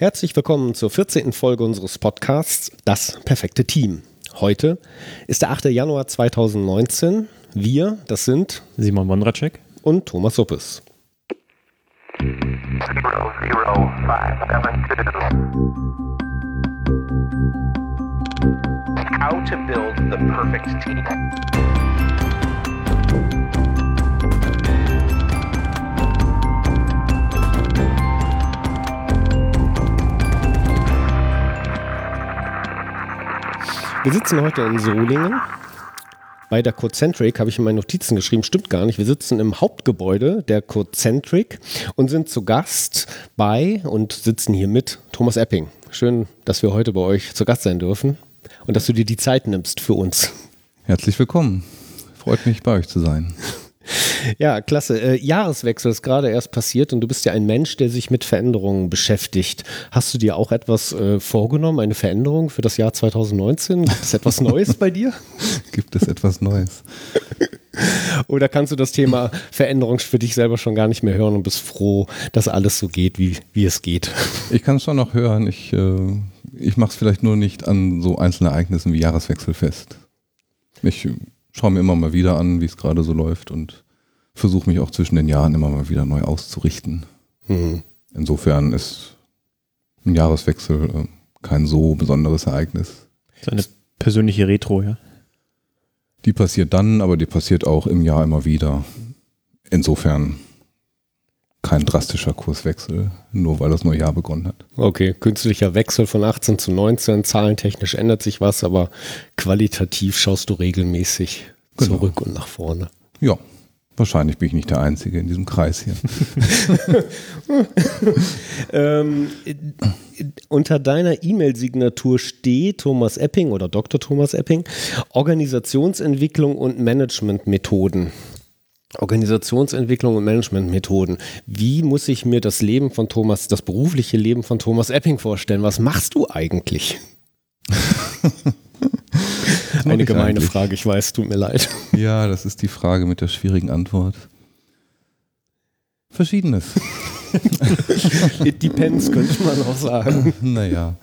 Herzlich willkommen zur 14. Folge unseres Podcasts Das perfekte Team. Heute ist der 8. Januar 2019. Wir, das sind Simon Wondracek und Thomas Suppes. How to build the perfect team. Wir sitzen heute in Solingen. Bei der Cocentric habe ich in meinen Notizen geschrieben, stimmt gar nicht. Wir sitzen im Hauptgebäude der Cocentric und sind zu Gast bei und sitzen hier mit Thomas Epping. Schön, dass wir heute bei euch zu Gast sein dürfen und dass du dir die Zeit nimmst für uns. Herzlich willkommen. Freut mich, bei euch zu sein. Ja, klasse. Äh, Jahreswechsel ist gerade erst passiert und du bist ja ein Mensch, der sich mit Veränderungen beschäftigt. Hast du dir auch etwas äh, vorgenommen, eine Veränderung für das Jahr 2019? Gibt es etwas Neues bei dir? Gibt es etwas Neues? Oder kannst du das Thema Veränderung für dich selber schon gar nicht mehr hören und bist froh, dass alles so geht, wie, wie es geht? Ich kann es schon noch hören. Ich, äh, ich mache es vielleicht nur nicht an so einzelnen Ereignissen wie Jahreswechsel fest. Ich schaue mir immer mal wieder an, wie es gerade so läuft und versuche mich auch zwischen den Jahren immer mal wieder neu auszurichten. Mhm. Insofern ist ein Jahreswechsel äh, kein so besonderes Ereignis. So eine persönliche Retro, ja? Die passiert dann, aber die passiert auch im Jahr immer wieder. Insofern kein drastischer Kurswechsel, nur weil das neue Jahr begonnen hat. Okay, künstlicher Wechsel von 18 zu 19, zahlentechnisch ändert sich was, aber qualitativ schaust du regelmäßig genau. zurück und nach vorne. Ja, Wahrscheinlich bin ich nicht der Einzige in diesem Kreis hier. ähm, unter deiner E-Mail-Signatur steht Thomas Epping oder Dr. Thomas Epping Organisationsentwicklung und Managementmethoden. Organisationsentwicklung und Managementmethoden. Wie muss ich mir das Leben von Thomas, das berufliche Leben von Thomas Epping vorstellen? Was machst du eigentlich? Eine gemeine eigentlich? Frage, ich weiß, tut mir leid. Ja, das ist die Frage mit der schwierigen Antwort. Verschiedenes. It depends, könnte man auch sagen. Naja.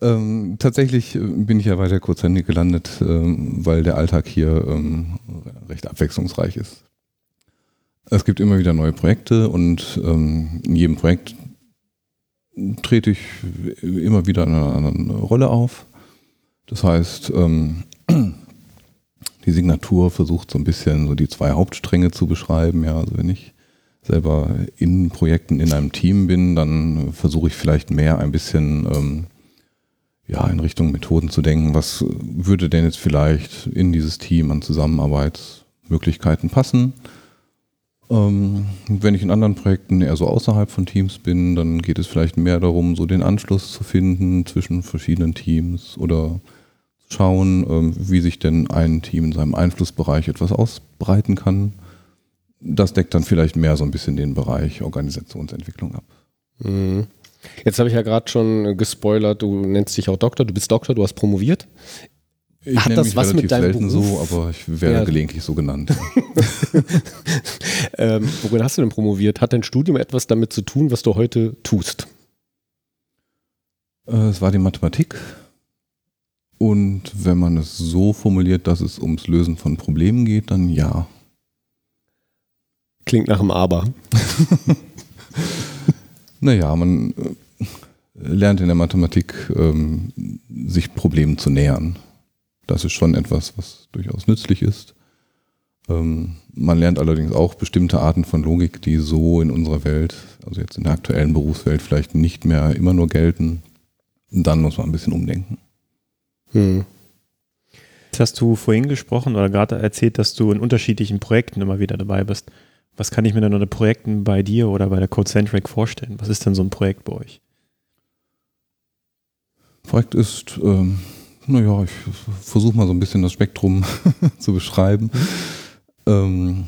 Ähm, tatsächlich äh, bin ich ja weiter kurzhändig gelandet, ähm, weil der Alltag hier ähm, recht abwechslungsreich ist. Es gibt immer wieder neue Projekte und ähm, in jedem Projekt trete ich immer wieder in einer anderen Rolle auf. Das heißt, ähm, die Signatur versucht so ein bisschen so die zwei Hauptstränge zu beschreiben. Ja, also wenn ich selber in Projekten in einem Team bin, dann versuche ich vielleicht mehr ein bisschen ähm, ja, in Richtung Methoden zu denken. Was würde denn jetzt vielleicht in dieses Team an Zusammenarbeitsmöglichkeiten passen? Ähm, wenn ich in anderen Projekten eher so außerhalb von Teams bin, dann geht es vielleicht mehr darum, so den Anschluss zu finden zwischen verschiedenen Teams oder schauen, ähm, wie sich denn ein Team in seinem Einflussbereich etwas ausbreiten kann. Das deckt dann vielleicht mehr so ein bisschen den Bereich Organisationsentwicklung ab. Mhm. Jetzt habe ich ja gerade schon gespoilert, du nennst dich auch Doktor, du bist Doktor, du hast promoviert. Ich Hat das mich was mit deinem selten Beruf? so, aber ich werde ja. gelegentlich so genannt. ähm, worin hast du denn promoviert? Hat dein Studium etwas damit zu tun, was du heute tust? Äh, es war die Mathematik. Und wenn man es so formuliert, dass es ums Lösen von Problemen geht, dann ja. Klingt nach einem Aber. naja, man äh, lernt in der Mathematik, ähm, sich Problemen zu nähern. Das ist schon etwas, was durchaus nützlich ist. Ähm, man lernt allerdings auch bestimmte Arten von Logik, die so in unserer Welt, also jetzt in der aktuellen Berufswelt, vielleicht nicht mehr immer nur gelten. Dann muss man ein bisschen umdenken. Hm. Jetzt hast du vorhin gesprochen oder gerade erzählt, dass du in unterschiedlichen Projekten immer wieder dabei bist. Was kann ich mir denn unter Projekten bei dir oder bei der Codecentric vorstellen? Was ist denn so ein Projekt bei euch? Projekt ist, ähm, naja, ich versuche mal so ein bisschen das Spektrum zu beschreiben. Ähm,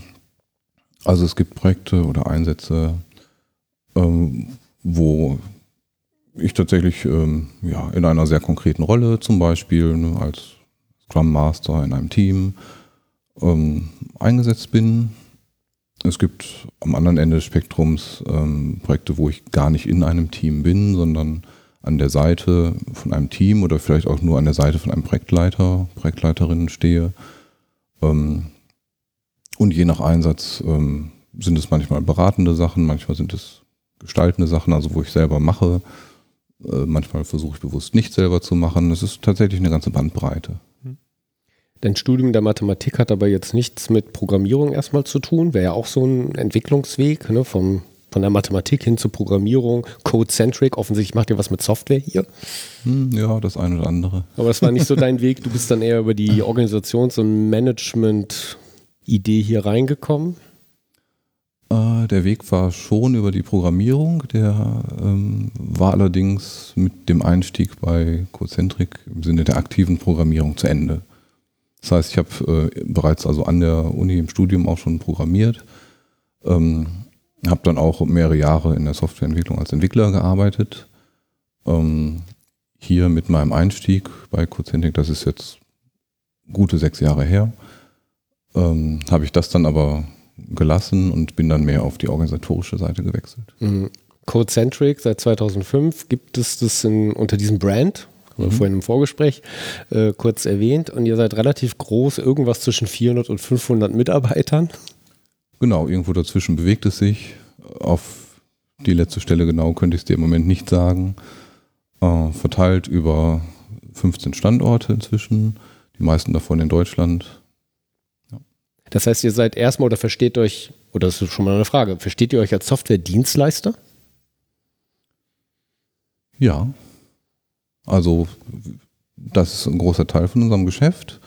also es gibt Projekte oder Einsätze, ähm, wo ich tatsächlich ähm, ja, in einer sehr konkreten Rolle, zum Beispiel ne, als Scrum Master in einem Team, ähm, eingesetzt bin. Es gibt am anderen Ende des Spektrums ähm, Projekte, wo ich gar nicht in einem Team bin, sondern an der Seite von einem Team oder vielleicht auch nur an der Seite von einem Projektleiter, Projektleiterin stehe. Ähm, und je nach Einsatz ähm, sind es manchmal beratende Sachen, manchmal sind es gestaltende Sachen, also wo ich selber mache. Äh, manchmal versuche ich bewusst nicht selber zu machen. Es ist tatsächlich eine ganze Bandbreite. Dein Studium der Mathematik hat aber jetzt nichts mit Programmierung erstmal zu tun. Wäre ja auch so ein Entwicklungsweg ne, vom, von der Mathematik hin zur Programmierung. Code-centric, offensichtlich macht ihr was mit Software hier. Hm, ja, das eine oder andere. Aber es war nicht so dein Weg. Du bist dann eher über die Organisations- und Management-Idee hier reingekommen. Äh, der Weg war schon über die Programmierung. Der ähm, war allerdings mit dem Einstieg bei Cocentric im Sinne der aktiven Programmierung zu Ende. Das heißt, ich habe äh, bereits also an der Uni im Studium auch schon programmiert, ähm, habe dann auch mehrere Jahre in der Softwareentwicklung als Entwickler gearbeitet. Ähm, hier mit meinem Einstieg bei Cocentric, das ist jetzt gute sechs Jahre her, ähm, habe ich das dann aber gelassen und bin dann mehr auf die organisatorische Seite gewechselt. Mhm. Codecentric seit 2005 gibt es das in, unter diesem Brand, haben wir Mhm. vorhin im Vorgespräch äh, kurz erwähnt. Und ihr seid relativ groß, irgendwas zwischen 400 und 500 Mitarbeitern. Genau, irgendwo dazwischen bewegt es sich. Auf die letzte Stelle genau könnte ich es dir im Moment nicht sagen. Äh, verteilt über 15 Standorte inzwischen, die meisten davon in Deutschland. Das heißt, ihr seid erstmal oder versteht euch, oder das ist schon mal eine Frage, versteht ihr euch als Software-Dienstleister? Ja, also das ist ein großer Teil von unserem Geschäft.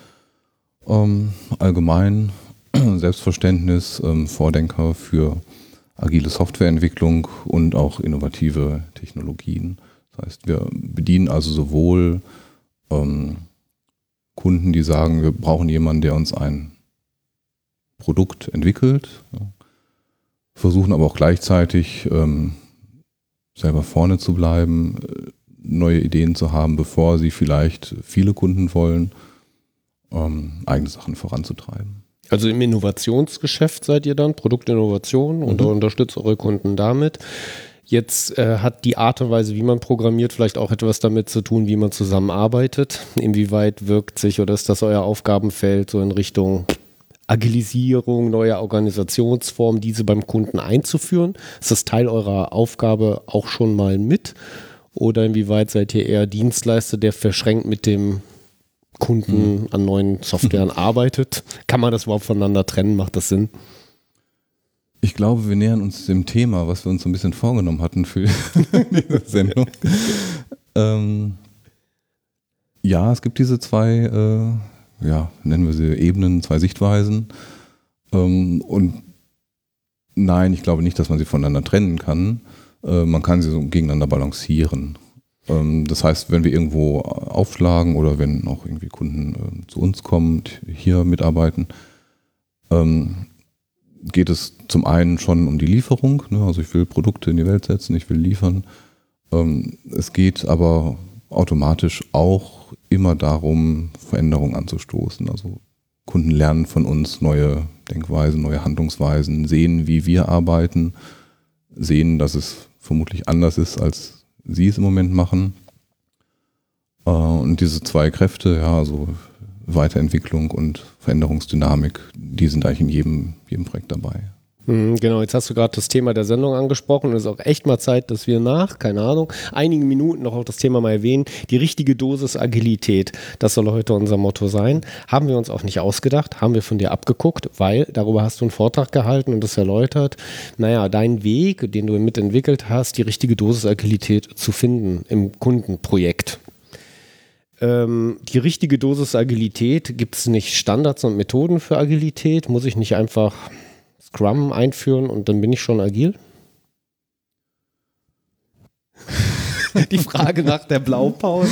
Ähm, allgemein Selbstverständnis, ähm, Vordenker für agile Softwareentwicklung und auch innovative Technologien. Das heißt, wir bedienen also sowohl ähm, Kunden, die sagen, wir brauchen jemanden, der uns ein Produkt entwickelt, ja, versuchen aber auch gleichzeitig ähm, selber vorne zu bleiben, äh, neue Ideen zu haben, bevor sie vielleicht viele Kunden wollen, ähm, eigene Sachen voranzutreiben. Also im Innovationsgeschäft seid ihr dann, Produktinnovation und Mhm. unterstützt eure Kunden damit. Jetzt äh, hat die Art und Weise, wie man programmiert, vielleicht auch etwas damit zu tun, wie man zusammenarbeitet. Inwieweit wirkt sich oder ist das euer Aufgabenfeld so in Richtung Agilisierung, neue Organisationsformen, diese beim Kunden einzuführen? Ist das Teil eurer Aufgabe auch schon mal mit? Oder inwieweit seid ihr eher Dienstleister, der verschränkt mit dem Kunden an neuen Softwaren arbeitet? Kann man das überhaupt voneinander trennen? Macht das Sinn? Ich glaube, wir nähern uns dem Thema, was wir uns so ein bisschen vorgenommen hatten für diese Sendung. ähm, ja, es gibt diese zwei, äh, ja, nennen wir sie Ebenen, zwei Sichtweisen. Ähm, und nein, ich glaube nicht, dass man sie voneinander trennen kann. Äh, man kann sie so gegeneinander balancieren. Ähm, das heißt, wenn wir irgendwo aufschlagen oder wenn auch irgendwie Kunden äh, zu uns kommen, und hier mitarbeiten, ähm, geht es zum einen schon um die Lieferung. Ne? Also ich will Produkte in die Welt setzen, ich will liefern. Ähm, es geht aber automatisch auch immer darum, Veränderungen anzustoßen. Also Kunden lernen von uns neue Denkweisen, neue Handlungsweisen, sehen, wie wir arbeiten, sehen, dass es vermutlich anders ist, als sie es im Moment machen. Äh, und diese zwei Kräfte, ja, also Weiterentwicklung und Veränderungsdynamik, die sind eigentlich in jedem, jedem Projekt dabei. Mhm, Genau, jetzt hast du gerade das Thema der Sendung angesprochen. Es ist auch echt mal Zeit, dass wir nach, keine Ahnung, einigen Minuten noch auch das Thema mal erwähnen. Die richtige Dosis Agilität, das soll heute unser Motto sein. Haben wir uns auch nicht ausgedacht, haben wir von dir abgeguckt, weil darüber hast du einen Vortrag gehalten und das erläutert. Naja, dein Weg, den du mitentwickelt hast, die richtige Dosis Agilität zu finden im Kundenprojekt. Ähm, die richtige Dosis Agilität, gibt es nicht Standards und Methoden für Agilität? Muss ich nicht einfach Scrum einführen und dann bin ich schon agil? Die Frage nach der Blaupause.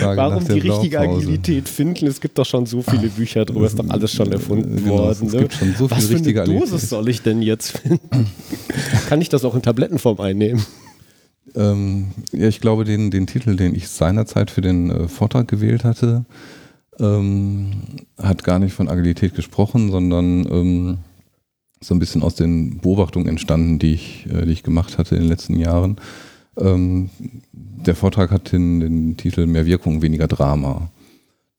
Frage Warum die richtige Blaupause. Agilität finden? Es gibt doch schon so viele Bücher drüber, ist doch alles schon erfunden Genau, worden. es Ne? gibt schon so viel Was für eine Dosis Agilität. soll ich denn jetzt finden? Kann ich das auch in Tablettenform einnehmen? Ähm, ja, ich glaube, den, den Titel, den ich seinerzeit für den äh, Vortrag gewählt hatte, ähm, hat gar nicht von Agilität gesprochen, sondern ähm, so ein bisschen aus den Beobachtungen entstanden, die ich, äh, die ich gemacht hatte in den letzten Jahren. Ähm, der Vortrag hat den, den, Titel Mehr Wirkung, weniger Drama.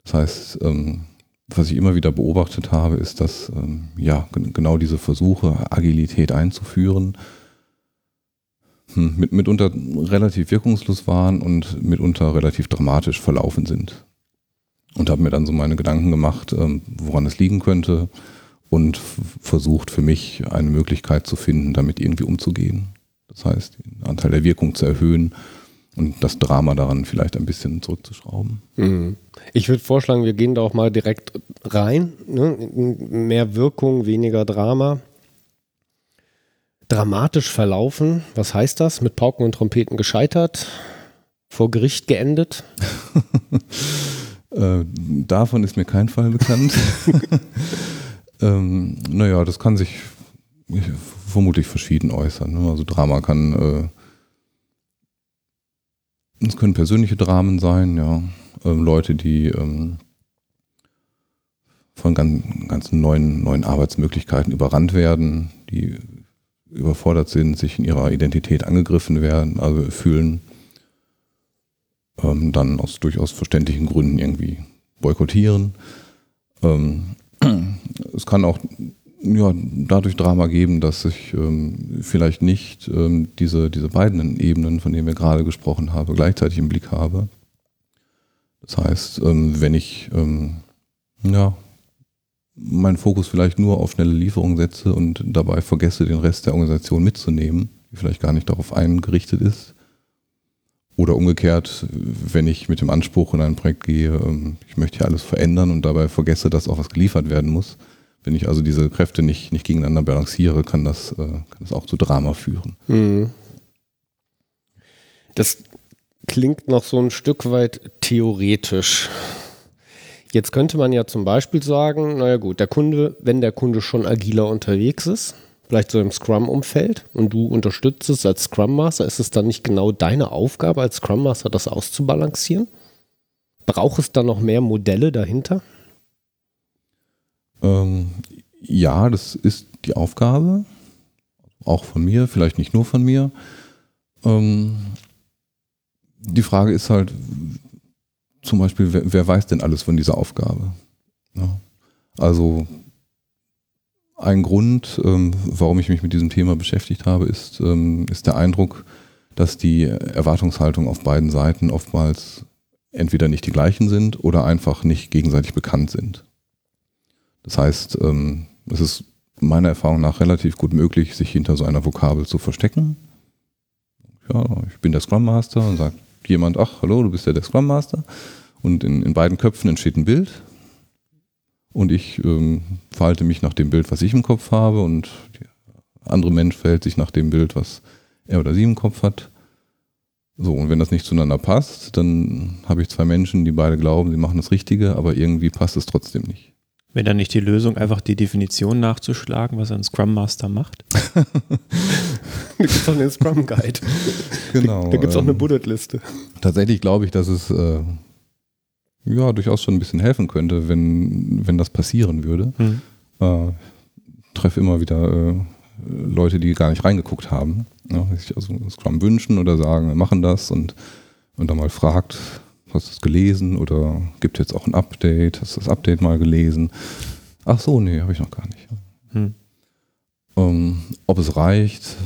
Das heißt, ähm, was ich immer wieder beobachtet habe, ist, dass ähm, ja genau diese Versuche, Agilität einzuführen, hm, mit, mitunter relativ wirkungslos waren und mitunter relativ dramatisch verlaufen sind. Und habe mir dann so meine Gedanken gemacht, ähm, woran es liegen könnte und versucht für mich eine Möglichkeit zu finden, damit irgendwie umzugehen. Das heißt, den Anteil der Wirkung zu erhöhen und das Drama daran vielleicht ein bisschen zurückzuschrauben. Mhm. Ich würde vorschlagen, wir gehen da auch mal direkt rein. Ne? Mehr Wirkung, weniger Drama. Dramatisch verlaufen, was heißt das? Mit Pauken und Trompeten gescheitert? Vor Gericht geendet? äh, davon ist mir kein Fall bekannt. ähm, naja, das kann sich vermutlich verschieden äußern. Ne? Also Drama kann, äh, es können persönliche Dramen sein, ja. Ähm, Leute, die ähm, von ganz, ganzen neuen, neuen Arbeitsmöglichkeiten überrannt werden, die überfordert sind, sich in ihrer Identität angegriffen werden, also fühlen, ähm, dann aus durchaus verständlichen Gründen irgendwie boykottieren. Ähm, es kann auch ja, dadurch Drama geben, dass ich ähm, vielleicht nicht ähm, diese, diese beiden Ebenen, von denen wir gerade gesprochen haben, gleichzeitig im Blick habe. Das heißt, ähm, wenn ich ähm, ja, meinen Fokus vielleicht nur auf schnelle Lieferung setze und dabei vergesse, den Rest der Organisation mitzunehmen, die vielleicht gar nicht darauf eingerichtet ist. Oder umgekehrt, wenn ich mit dem Anspruch in ein Projekt gehe, ähm, ich möchte hier alles verändern und dabei vergesse, dass auch was geliefert werden muss, wenn ich also diese Kräfte nicht, nicht gegeneinander balanciere, kann das, äh, kann das auch zu Drama führen. Mhm. Das klingt noch so ein Stück weit theoretisch. Jetzt könnte man ja zum Beispiel sagen, naja gut, der Kunde, wenn der Kunde schon agiler unterwegs ist, vielleicht so im Scrum-Umfeld und du unterstützt es als Scrum Master, ist es dann nicht genau deine Aufgabe als Scrum Master, das auszubalancieren? Braucht es da noch mehr Modelle dahinter? Ähm, ja, das ist die Aufgabe, auch von mir, vielleicht nicht nur von mir. Ähm, die Frage ist halt zum Beispiel, wer, wer, weiß denn alles von dieser Aufgabe? Ja. Also ein Grund, ähm, warum ich mich mit diesem Thema beschäftigt habe, ist, ähm, ist der Eindruck, dass die Erwartungshaltung auf beiden Seiten oftmals entweder nicht die gleichen sind oder einfach nicht gegenseitig bekannt sind. Das heißt, ähm, es ist meiner Erfahrung nach relativ gut möglich, sich hinter so einer Vokabel zu verstecken. Ja, ich bin der Scrum Master und sagt jemand, ach, hallo, du bist ja der Scrum Master. Und in, in beiden Köpfen entsteht ein Bild. Und ich ähm, verhalte mich nach dem Bild, was ich im Kopf habe. Und der andere Mensch verhält sich nach dem Bild, was er oder sie im Kopf hat. So, und wenn das nicht zueinander passt, dann habe ich zwei Menschen, die beide glauben, sie machen das Richtige, aber irgendwie passt es trotzdem nicht. Wäre dann nicht die Lösung, einfach die Definition nachzuschlagen, was ein Scrum Master macht? da gibt es auch einen Scrum Guide. Genau. Da, da gibt es auch eine ähm, Bullet-Liste. Tatsächlich glaube ich, dass es äh, ja durchaus schon ein bisschen helfen könnte, wenn, wenn das passieren würde. Mhm. Äh, treffe immer wieder äh, Leute, die gar nicht reingeguckt haben, ja, sich also Scrum wünschen oder sagen, wir machen das und, und dann mal fragt, Hast du es gelesen oder gibt es jetzt auch ein Update? Hast du das Update mal gelesen? Ach so, nee, habe ich noch gar nicht. Hm. Ähm, ob es reicht,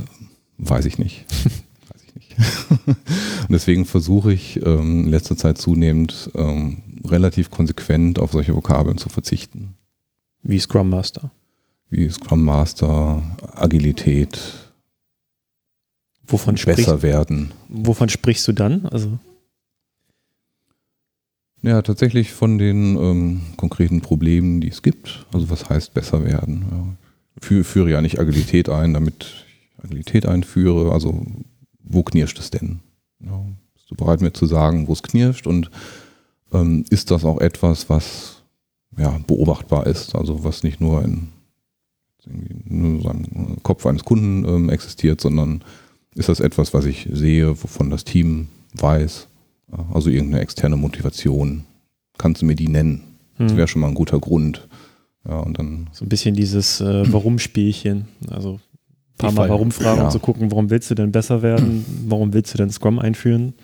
weiß ich nicht. weiß ich nicht. Und deswegen versuche ich ähm, in letzter Zeit zunehmend ähm, relativ konsequent auf solche Vokabeln zu verzichten. Wie Scrum Master. Wie Scrum Master, Agilität. Wovon besser sprich, werden. Wovon sprichst du dann? Also ja, tatsächlich von den ähm, konkreten Problemen, die es gibt. Also was heißt besser werden? Ja. Für, führe ja nicht Agilität ein, damit ich Agilität einführe. Also wo knirscht es denn? Ja, bist du bereit mir zu sagen, wo es knirscht? Und ähm, ist das auch etwas, was ja, beobachtbar ist? Also was nicht nur in, in im Kopf eines Kunden ähm, existiert, sondern ist das etwas, was ich sehe, wovon das Team weiß? Also irgendeine externe Motivation. Kannst du mir die nennen? Das hm. wäre schon mal ein guter Grund. Ja, und dann so ein bisschen dieses äh, Warum-Spielchen. Also paar Mal herumfragen, ja. um zu gucken, warum willst du denn besser werden? Warum willst du denn Scrum einführen?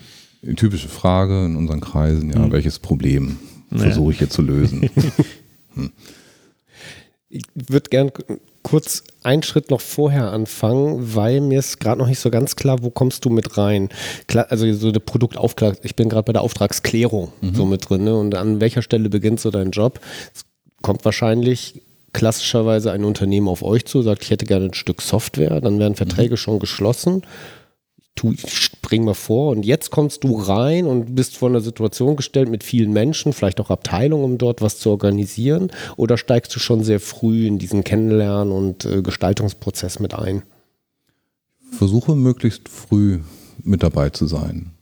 Typische Frage in unseren Kreisen, ja, hm. welches Problem versuche ich hier zu lösen? hm. Ich würde gern kurz einen Schritt noch vorher anfangen, weil mir ist gerade noch nicht so ganz klar, wo kommst du mit rein? Klar, also so eine Produktaufklärung, ich bin gerade bei der Auftragsklärung mhm. so mit drin ne? und an welcher Stelle beginnt so dein Job? Es kommt wahrscheinlich klassischerweise ein Unternehmen auf euch zu, sagt, ich hätte gerne ein Stück Software, dann werden Verträge mhm. schon geschlossen tu, spring mal vor und jetzt kommst du rein und bist vor einer Situation gestellt mit vielen Menschen, vielleicht auch Abteilungen, um dort was zu organisieren oder steigst du schon sehr früh in diesen Kennenlernen und äh, Gestaltungsprozess mit ein? Versuche möglichst früh mit dabei zu sein.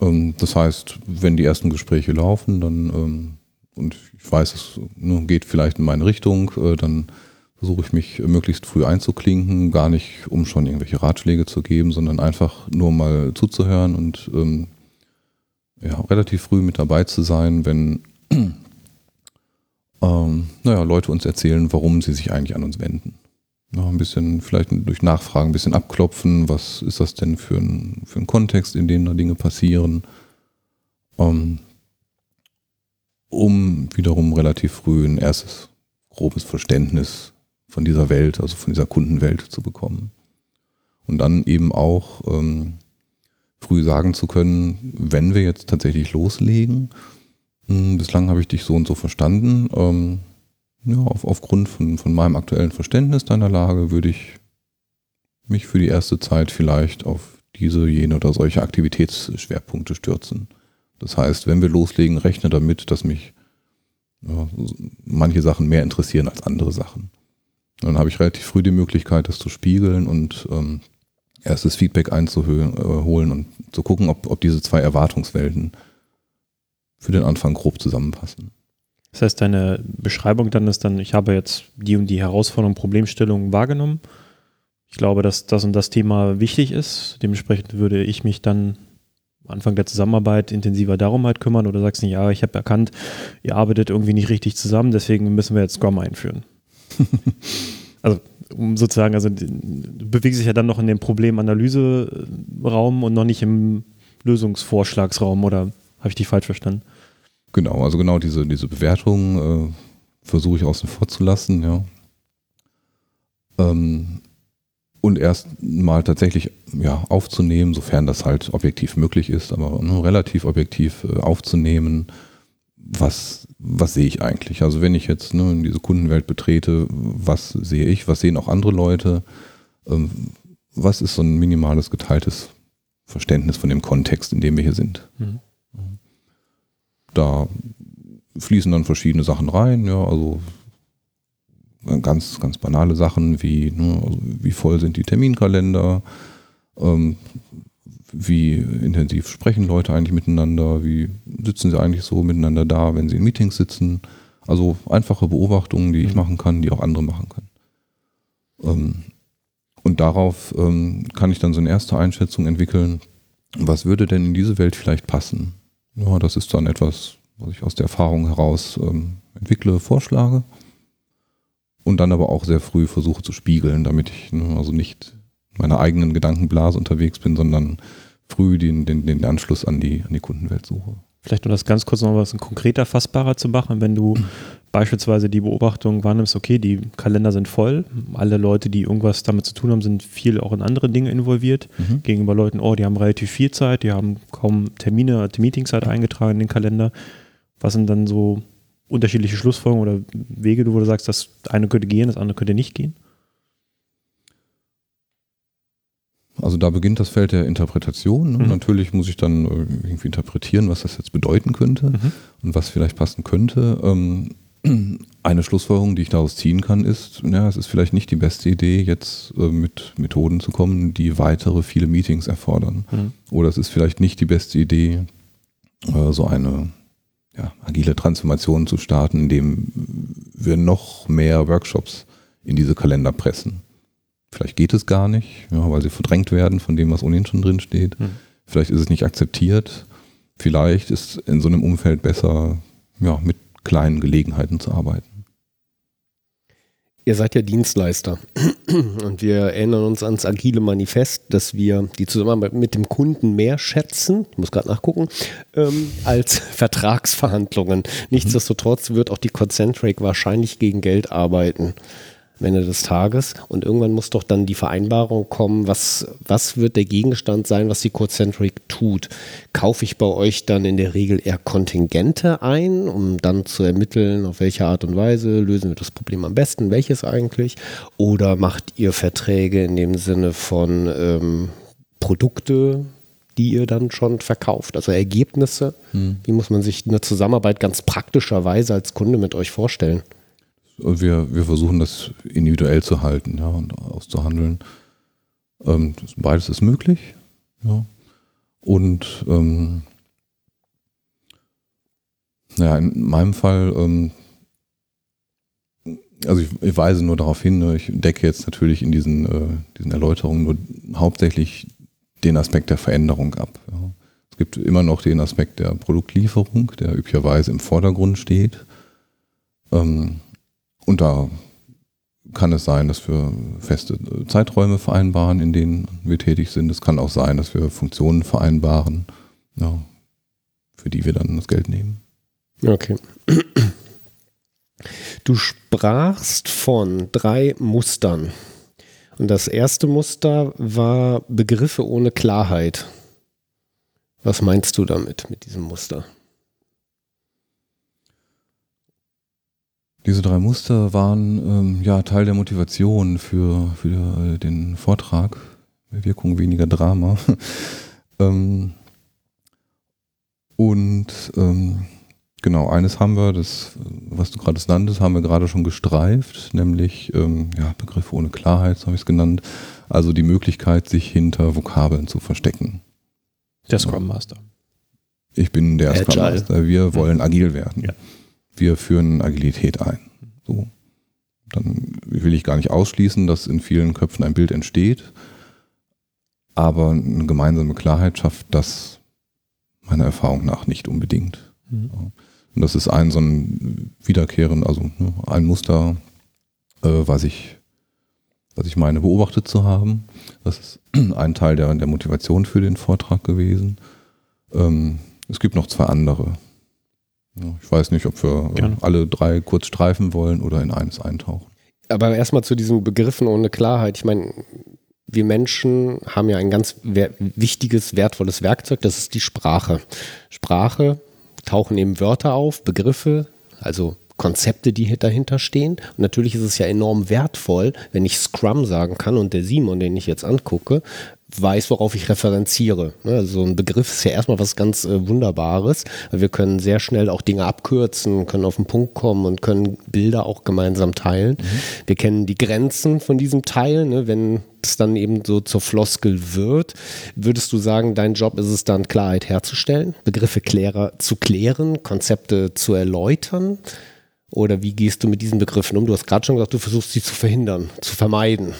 Ähm, das heißt, wenn die ersten Gespräche laufen, dann ähm, und ich weiß, es ne, geht vielleicht in meine Richtung, äh, dann versuche ich mich möglichst früh einzuklinken, gar nicht, um schon irgendwelche Ratschläge zu geben, sondern einfach nur mal zuzuhören und ähm, ja, relativ früh mit dabei zu sein, wenn ähm, naja, Leute uns erzählen, warum sie sich eigentlich an uns wenden. Ja, ein bisschen, vielleicht durch Nachfragen ein bisschen abklopfen, was ist das denn für ein, für ein Kontext, in dem da Dinge passieren, ähm, um wiederum relativ früh ein erstes grobes Verständnis von dieser Welt, also von dieser Kundenwelt zu bekommen. Und dann eben auch ähm, früh sagen zu können, wenn wir jetzt tatsächlich loslegen, mh, hm, bislang habe ich dich so und so verstanden, ähm, ja, auf, aufgrund von, von meinem aktuellen Verständnis deiner Lage würde ich mich für die erste Zeit vielleicht auf diese, jene oder solche Aktivitätsschwerpunkte stürzen. Das heißt, wenn wir loslegen, rechne damit, dass mich ja, manche Sachen mehr interessieren als andere Sachen. Dann habe ich relativ früh die Möglichkeit, das zu spiegeln und ähm, erstes Feedback einzuholen äh, und zu gucken, ob, ob diese zwei Erwartungswelten für den Anfang grob zusammenpassen. Das heißt, deine Beschreibung dann ist dann, ich habe jetzt die und die Herausforderung, Problemstellungen wahrgenommen. Ich glaube, dass das und das Thema wichtig ist. Dementsprechend würde ich mich dann Anfang der Zusammenarbeit intensiver darum halt kümmern oder sagst du, ja, ich habe erkannt, ihr arbeitet irgendwie nicht richtig zusammen, deswegen müssen wir jetzt Scrum einführen. also um sozusagen, also bewegst dich ja dann noch in dem Problemanalyse-Raum und noch nicht im Lösungsvorschlagsraum, oder habe ich dich falsch verstanden? Genau, also genau diese, diese Bewertung äh, versuche ich außen vor zu lassen, ja. Ähm, und erst mal tatsächlich ja, aufzunehmen, sofern das halt objektiv möglich ist, aber ne, relativ objektiv äh, aufzunehmen, was, was sehe ich eigentlich? Also wenn ich jetzt ne, in diese Kundenwelt betrete, was sehe ich, was sehen auch andere Leute? Ähm, was ist so ein minimales geteiltes Verständnis von dem Kontext, in dem wir hier sind? Mhm. Da fließen dann verschiedene Sachen rein, ja, also ganz, ganz banale Sachen wie, ne, also wie voll sind die Terminkalender, ähm, wie intensiv sprechen Leute eigentlich miteinander, wie sitzen sie eigentlich so miteinander da, wenn sie in Meetings sitzen. Also einfache Beobachtungen, die ich mhm. machen kann, die auch andere machen können. Ähm, und darauf ähm, kann ich dann so eine erste Einschätzung entwickeln, was würde denn in diese Welt vielleicht passen. Ja, das ist dann etwas, was ich aus der Erfahrung heraus ähm, entwickle, vorschlage und dann aber auch sehr früh versuche zu spiegeln, damit ich ne, also nicht meiner eigenen Gedankenblase unterwegs bin, sondern früh den, den, den Anschluss an die, an die Kundenwelt suche. Vielleicht um das ganz kurz noch was konkreter fassbarer zu machen, wenn du beispielsweise die Beobachtung wahrnimmst, okay, die Kalender sind voll, alle Leute, die irgendwas damit zu tun haben, sind viel auch in andere Dinge involviert. Mhm. Gegenüber Leuten, oh, die haben relativ viel Zeit, die haben kaum Termine, Meetingzeit eingetragen in den Kalender. Was sind dann so unterschiedliche Schlussfolgerungen oder Wege, wo du sagst, das eine könnte gehen, das andere könnte nicht gehen? Also da beginnt das Feld der Interpretation. Ne? Mhm. Natürlich muss ich dann äh, irgendwie interpretieren, was das jetzt bedeuten könnte mhm. und was vielleicht passen könnte. Ähm, eine Schlussfolgerung, die ich daraus ziehen kann, ist, ja, es ist vielleicht nicht die beste Idee, jetzt äh, mit Methoden zu kommen, die weitere viele Meetings erfordern. Mhm. Oder es ist vielleicht nicht die beste Idee, äh, so eine ja, agile Transformation zu starten, indem wir noch mehr Workshops in diese Kalender pressen. Vielleicht geht es gar nicht, ja, weil sie verdrängt werden von dem, was ohnehin schon drin steht. Hm. Vielleicht ist es nicht akzeptiert. Vielleicht ist in so einem Umfeld besser, ja, mit kleinen Gelegenheiten zu arbeiten. Ihr seid ja Dienstleister und wir erinnern uns ans agile Manifest, dass wir die Zusammenarbeit mit dem Kunden mehr schätzen, ich muss gerade nachgucken, ähm, als Vertragsverhandlungen. Nichtsdestotrotz wird auch die Concentric wahrscheinlich gegen Geld arbeiten. Ende des Tages. Und irgendwann muss doch dann die Vereinbarung kommen, was, was wird der Gegenstand sein, was die Codecentric tut. Kaufe ich bei euch dann in der Regel eher Kontingente ein, um dann zu ermitteln, auf welche Art und Weise lösen wir das Problem am besten, welches eigentlich? Oder macht ihr Verträge in dem Sinne von ähm, Produkte, die ihr dann schon verkauft, also Ergebnisse? Hm. Wie muss man sich eine Zusammenarbeit ganz praktischerweise als Kunde mit euch vorstellen? Wir, wir versuchen das individuell zu halten ja, und auszuhandeln. Ähm, beides ist möglich. Ja. Und ähm, ja, in meinem Fall, ähm, also ich, ich, weise nur darauf hin, ne, ich decke jetzt natürlich in diesen, äh, diesen Erläuterungen nur hauptsächlich den Aspekt der Veränderung ab. Ja. Es gibt immer noch den Aspekt der Produktlieferung, der üblicherweise im Vordergrund steht. Ähm, und da kann es sein, dass wir feste Zeiträume vereinbaren, in denen wir tätig sind. Es kann auch sein, dass wir Funktionen vereinbaren, ja, für die wir dann das Geld nehmen. Okay. Du sprachst von drei Mustern. Und das erste Muster war Begriffe ohne Klarheit. Was meinst du damit, mit diesem Muster? Diese drei Muster waren ähm, ja Teil der Motivation für, für äh, den Vortrag. Wirkung weniger Drama. ähm, und ähm, genau, eines haben wir, das, was du gerade nanntest, haben wir gerade schon gestreift, nämlich ähm, ja, Begriffe ohne Klarheit, so habe ich es genannt. Also die Möglichkeit, sich hinter Vokabeln zu verstecken. Der Scrum Master. Ich bin der Agile. Scrum Master. Wir wollen agil werden. Ja wir führen Agilität ein. So. Dann will ich gar nicht ausschließen, dass in vielen Köpfen ein Bild entsteht, aber eine gemeinsame Klarheit schafft das meiner Erfahrung nach nicht unbedingt. Mhm. Und das ist ein so ein Wiederkehren, also ne, ein Muster, äh, was ich was ich meine, beobachtet zu haben. Das ist ein Teil der, der Motivation für den Vortrag gewesen. Ähm, es gibt noch zwei andere. Ich weiß nicht, ob wir Gerne. alle drei kurz streifen wollen oder in eines eintauchen. Aber erstmal zu diesen Begriffen ohne Klarheit. Ich meine, wir Menschen haben ja ein ganz wichtiges, wertvolles Werkzeug, das ist die Sprache. Sprache tauchen eben Wörter auf, Begriffe, also Konzepte, die dahinter stehen. Und natürlich ist es ja enorm wertvoll, wenn ich Scrum sagen kann und der Simon, den ich jetzt angucke, weiß, worauf ich referenziere. Also ein Begriff ist ja erstmal was ganz äh, Wunderbares. Wir können sehr schnell auch Dinge abkürzen, können auf den Punkt kommen und können Bilder auch gemeinsam teilen. Mhm. Wir kennen die Grenzen von diesem Teil. Ne? Wenn es dann eben so zur Floskel wird, würdest du sagen, dein Job ist es dann, Klarheit herzustellen, Begriffe klärer, zu klären, Konzepte zu erläutern? Oder wie gehst du mit diesen Begriffen um? Du hast gerade schon gesagt, du versuchst sie zu verhindern, zu vermeiden.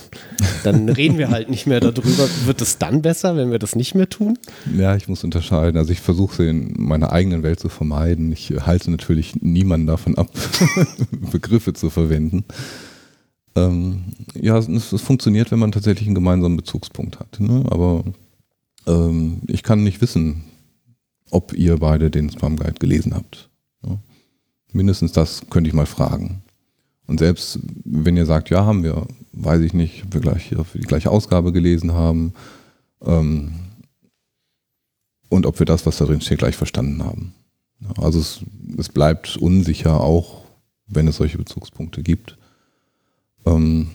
Dann reden wir halt nicht mehr darüber. Wird es dann besser, wenn wir das nicht mehr tun? Ja, ich muss unterscheiden. Also ich versuche sie in meiner eigenen Welt zu vermeiden. Ich halte natürlich niemanden davon ab, Begriffe zu verwenden. Ähm, ja, es, es, funktioniert, wenn man tatsächlich einen gemeinsamen Bezugspunkt hat. Ne? Aber ähm, ich kann nicht wissen, ob ihr beide den Spam Guide gelesen habt. Mindestens das könnte ich mal fragen. Und selbst wenn ihr sagt, ja, haben wir, weiß ich nicht, ob wir gleich die gleiche Ausgabe gelesen haben ähm, und ob wir das, was da drin steht, gleich verstanden haben. Also es, es bleibt unsicher, auch wenn es solche Bezugspunkte gibt. Ähm,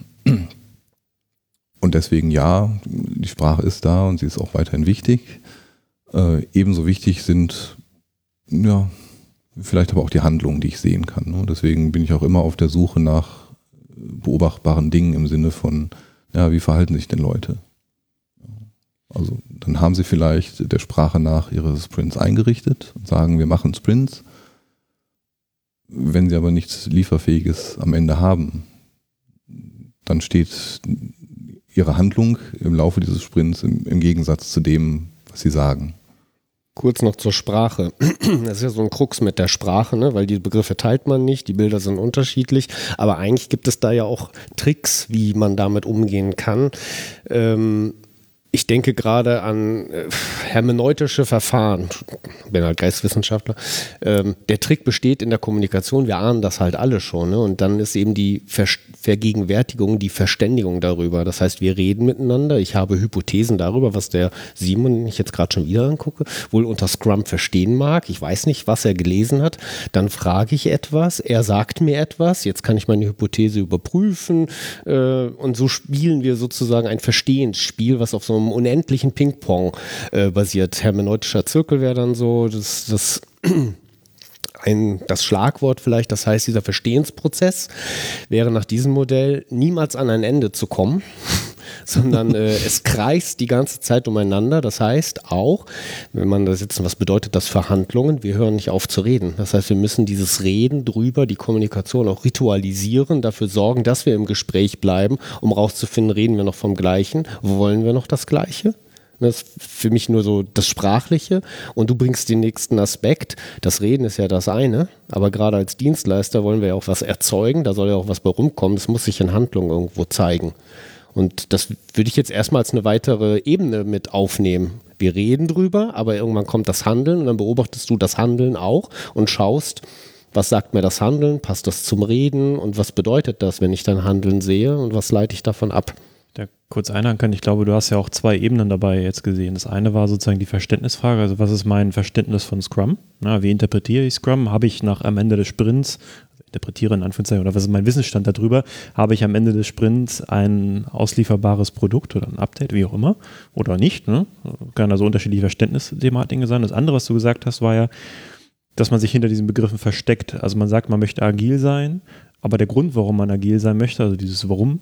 und deswegen ja, die Sprache ist da und sie ist auch weiterhin wichtig. Äh, ebenso wichtig sind ja, vielleicht aber auch die Handlungen, die ich sehen kann. Ne? Deswegen bin ich auch immer auf der Suche nach beobachtbaren Dingen im Sinne von, ja, wie verhalten sich denn Leute? Also dann haben sie vielleicht der Sprache nach ihre Sprints eingerichtet und sagen, wir machen Sprints. Wenn sie aber nichts Lieferfähiges am Ende haben, dann steht ihre Handlung im Laufe dieses Sprints im, im Gegensatz zu dem, was sie sagen. Kurz noch zur Sprache. Das ist ja so ein Krux mit der Sprache, ne? weil die Begriffe teilt man nicht, die Bilder sind unterschiedlich, aber eigentlich gibt es da ja auch Tricks, wie man damit umgehen kann. Ähm, ich denke gerade an äh, hermeneutische Verfahren. Ich bin halt Geistwissenschaftler. Ähm, der Trick besteht in der Kommunikation. Wir ahnen das halt alle schon. Ne? Und dann ist eben die Ver Vergegenwärtigung, die Verständigung darüber. Das heißt, wir reden miteinander. Ich habe Hypothesen darüber, was der Simon, ich jetzt gerade schon wieder angucke, wohl unter Scrum verstehen mag. Ich weiß nicht, was er gelesen hat. Dann frage ich etwas. Er sagt mir etwas. Jetzt kann ich meine Hypothese überprüfen. Äh, und so spielen wir sozusagen ein Verstehensspiel, was auf so einem unendlichen Ping-Pong äh, basiert. Hermeneutischer Zirkel wäre dann so das, das ein, das Schlagwort vielleicht, das heißt, dieser Verstehensprozess wäre nach diesem Modell niemals an ein Ende zu kommen, sondern äh, es kreist die ganze Zeit umeinander. Das heißt auch, wenn man da sitzen, was bedeutet das Verhandlungen? Wir hören nicht auf zu reden. Das heißt, wir müssen dieses Reden drüber, die Kommunikation auch ritualisieren, dafür sorgen, dass wir im Gespräch bleiben, um rauszufinden, reden wir noch vom Gleichen, wollen wir noch das Gleiche? Das ist für mich nur so das Sprachliche und du bringst den nächsten Aspekt. Das Reden ist ja das eine, aber gerade als Dienstleister wollen wir ja auch was erzeugen, da soll ja auch was bei rumkommen, das muss sich in Handlung irgendwo zeigen. Und das würde ich jetzt erstmal als eine weitere Ebene mit aufnehmen. Wir reden drüber, aber irgendwann kommt das Handeln und dann beobachtest du das Handeln auch und schaust, was sagt mir das Handeln, passt das zum Reden und was bedeutet das, wenn ich dein Handeln sehe und was leite ich davon ab da kurz einhaken kann, ich glaube, du hast ja auch zwei Ebenen dabei jetzt gesehen. Das eine war sozusagen die Verständnisfrage, also was ist mein Verständnis von Scrum? Na, wie interpretiere ich Scrum? Habe ich nach am Ende des Sprints, interpretiere in Anführungszeichen, oder was ist mein Wissensstand darüber? Habe ich am Ende des Sprints ein auslieferbares Produkt oder ein Update, wie auch immer, oder nicht? Ne? Kann also unterschiedliche Verständnisthematiken sein. Das andere, was du gesagt hast, war ja, dass man sich hinter diesen Begriffen versteckt. Also man sagt, man möchte agil sein, aber der Grund, warum man agil sein möchte, also dieses Warum,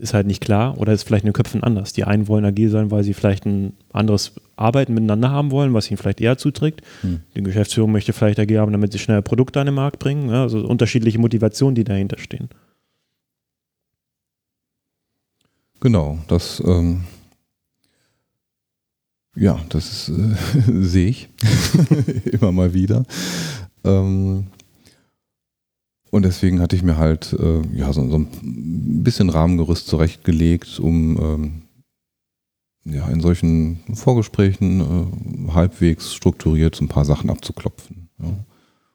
ist halt nicht klar oder ist vielleicht in den Köpfen anders. Die einen wollen agil sein, weil sie vielleicht ein anderes Arbeiten miteinander haben wollen, was ihnen vielleicht eher zuträgt. Hm. Die Geschäftsführung möchte vielleicht agil haben, damit sie schnell Produkte an den Markt bringen. Ja, also unterschiedliche Motivationen, die dahinter stehen. Genau, das ähm, ja, das äh, sehe ich immer mal wieder. Ähm, und deswegen hatte ich mir halt äh, ja, so, so, ein bisschen Rahmengerüst zurechtgelegt, um ähm, ja, in solchen Vorgesprächen äh, halbwegs strukturiert so ein paar Sachen abzuklopfen. Ja,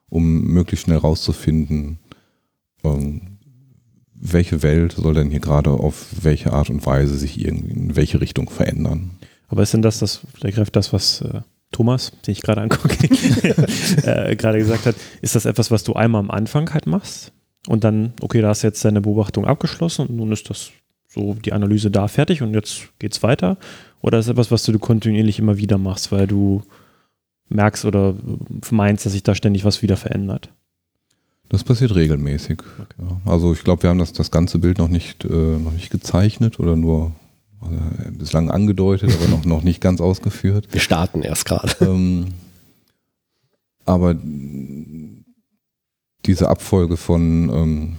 um möglichst schnell rauszufinden, ähm, welche Welt soll denn hier gerade auf welche Art und Weise sich irgendwie in welche Richtung verändern. Aber ist denn das, das vielleicht greift das, was äh, Thomas, den ich gerade angucke, äh, gerade gesagt hat, ist das etwas, was du einmal am Anfang halt machst und dann, okay, da hast du jetzt deine Beobachtung abgeschlossen und nun ist das so die Analyse da fertig und jetzt geht's weiter? Oder ist das etwas, was du kontinuierlich immer wieder machst, weil du merkst oder meinst, dass sich da ständig was wieder verändert? Das passiert regelmäßig. Okay. Ja, also ich glaube, wir haben das, das ganze Bild noch nicht, äh, noch nicht gezeichnet oder nur äh, bislang angedeutet, aber noch, noch nicht ganz ausgeführt. Wir starten erst gerade. Ähm, aber diese Abfolge von ähm,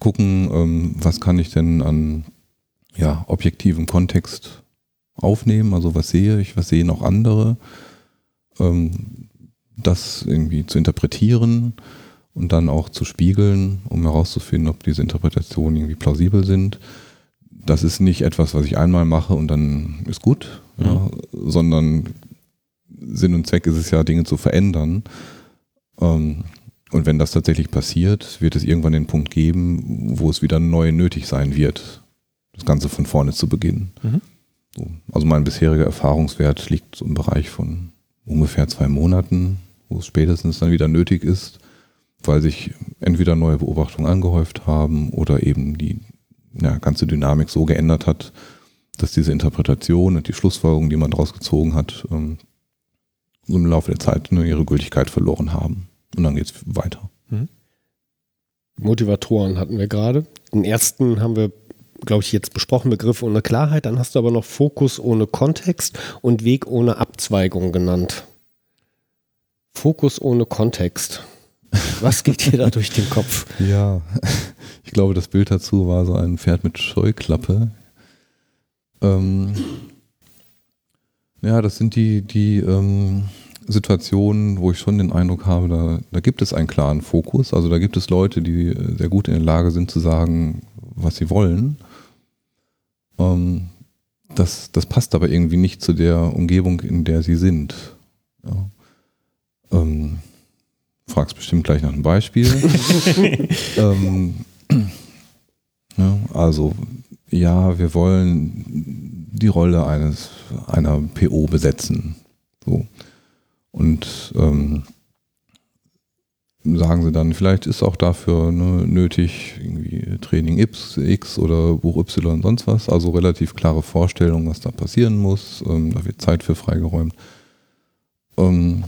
gucken, ähm, was kann ich denn an ja, objektivem Kontext aufnehmen, also was sehe ich, was sehen auch andere, ähm, das irgendwie zu interpretieren und dann auch zu spiegeln, um herauszufinden, ob diese Interpretationen irgendwie plausibel sind das ist nicht etwas, was ich einmal mache und dann ist gut, ja, mhm. sondern Sinn und Zweck ist es ja, Dinge zu verändern. Ähm, und wenn das tatsächlich passiert, wird es irgendwann den Punkt geben, wo es wieder neu nötig sein wird, das Ganze von vorne zu beginnen. Mhm. So. Also mein bisheriger Erfahrungswert liegt so im Bereich von ungefähr zwei Monaten, wo es spätestens dann wieder nötig ist, weil sich entweder neue Beobachtungen angehäuft haben oder eben die ja, ganze Dynamik so geändert hat, dass diese Interpretation und die Schlussfolgerungen, die man daraus gezogen hat, ähm, im Laufe der Zeit nur ihre Gültigkeit verloren haben. Und dann geht es weiter. Mhm. Motivatoren hatten wir gerade. Den ersten haben wir, glaube ich, jetzt besprochen, Begriff ohne Klarheit. Dann hast du aber noch Fokus ohne Kontext und Weg ohne Abzweigung genannt. Fokus ohne Kontext. Was geht dir da durch den Kopf? Ja, ich glaube, das Bild dazu war so ein Pferd mit Scheuklappe. Ähm, Ja, das sind die, die ähm, Situationen, wo ich schon den Eindruck habe, da, da gibt es einen klaren Fokus. Also da gibt es Leute, die äh, sehr gut in der Lage sind zu sagen, was sie wollen. Ähm, das, das passt aber irgendwie nicht zu der Umgebung, in der sie sind. Ja. Ähm, fragst bestimmt gleich nach einem Beispiel. ähm, ja, also, ja, wir wollen die Rolle eines einer PO besetzen. So. Und ähm, sagen sie dann, vielleicht ist auch dafür ne, nötig irgendwie Training X, X oder Buch Y und sonst was. Also relativ klare Vorstellungen, was da passieren muss. Ähm, da wird Zeit für freigeräumt. Ähm,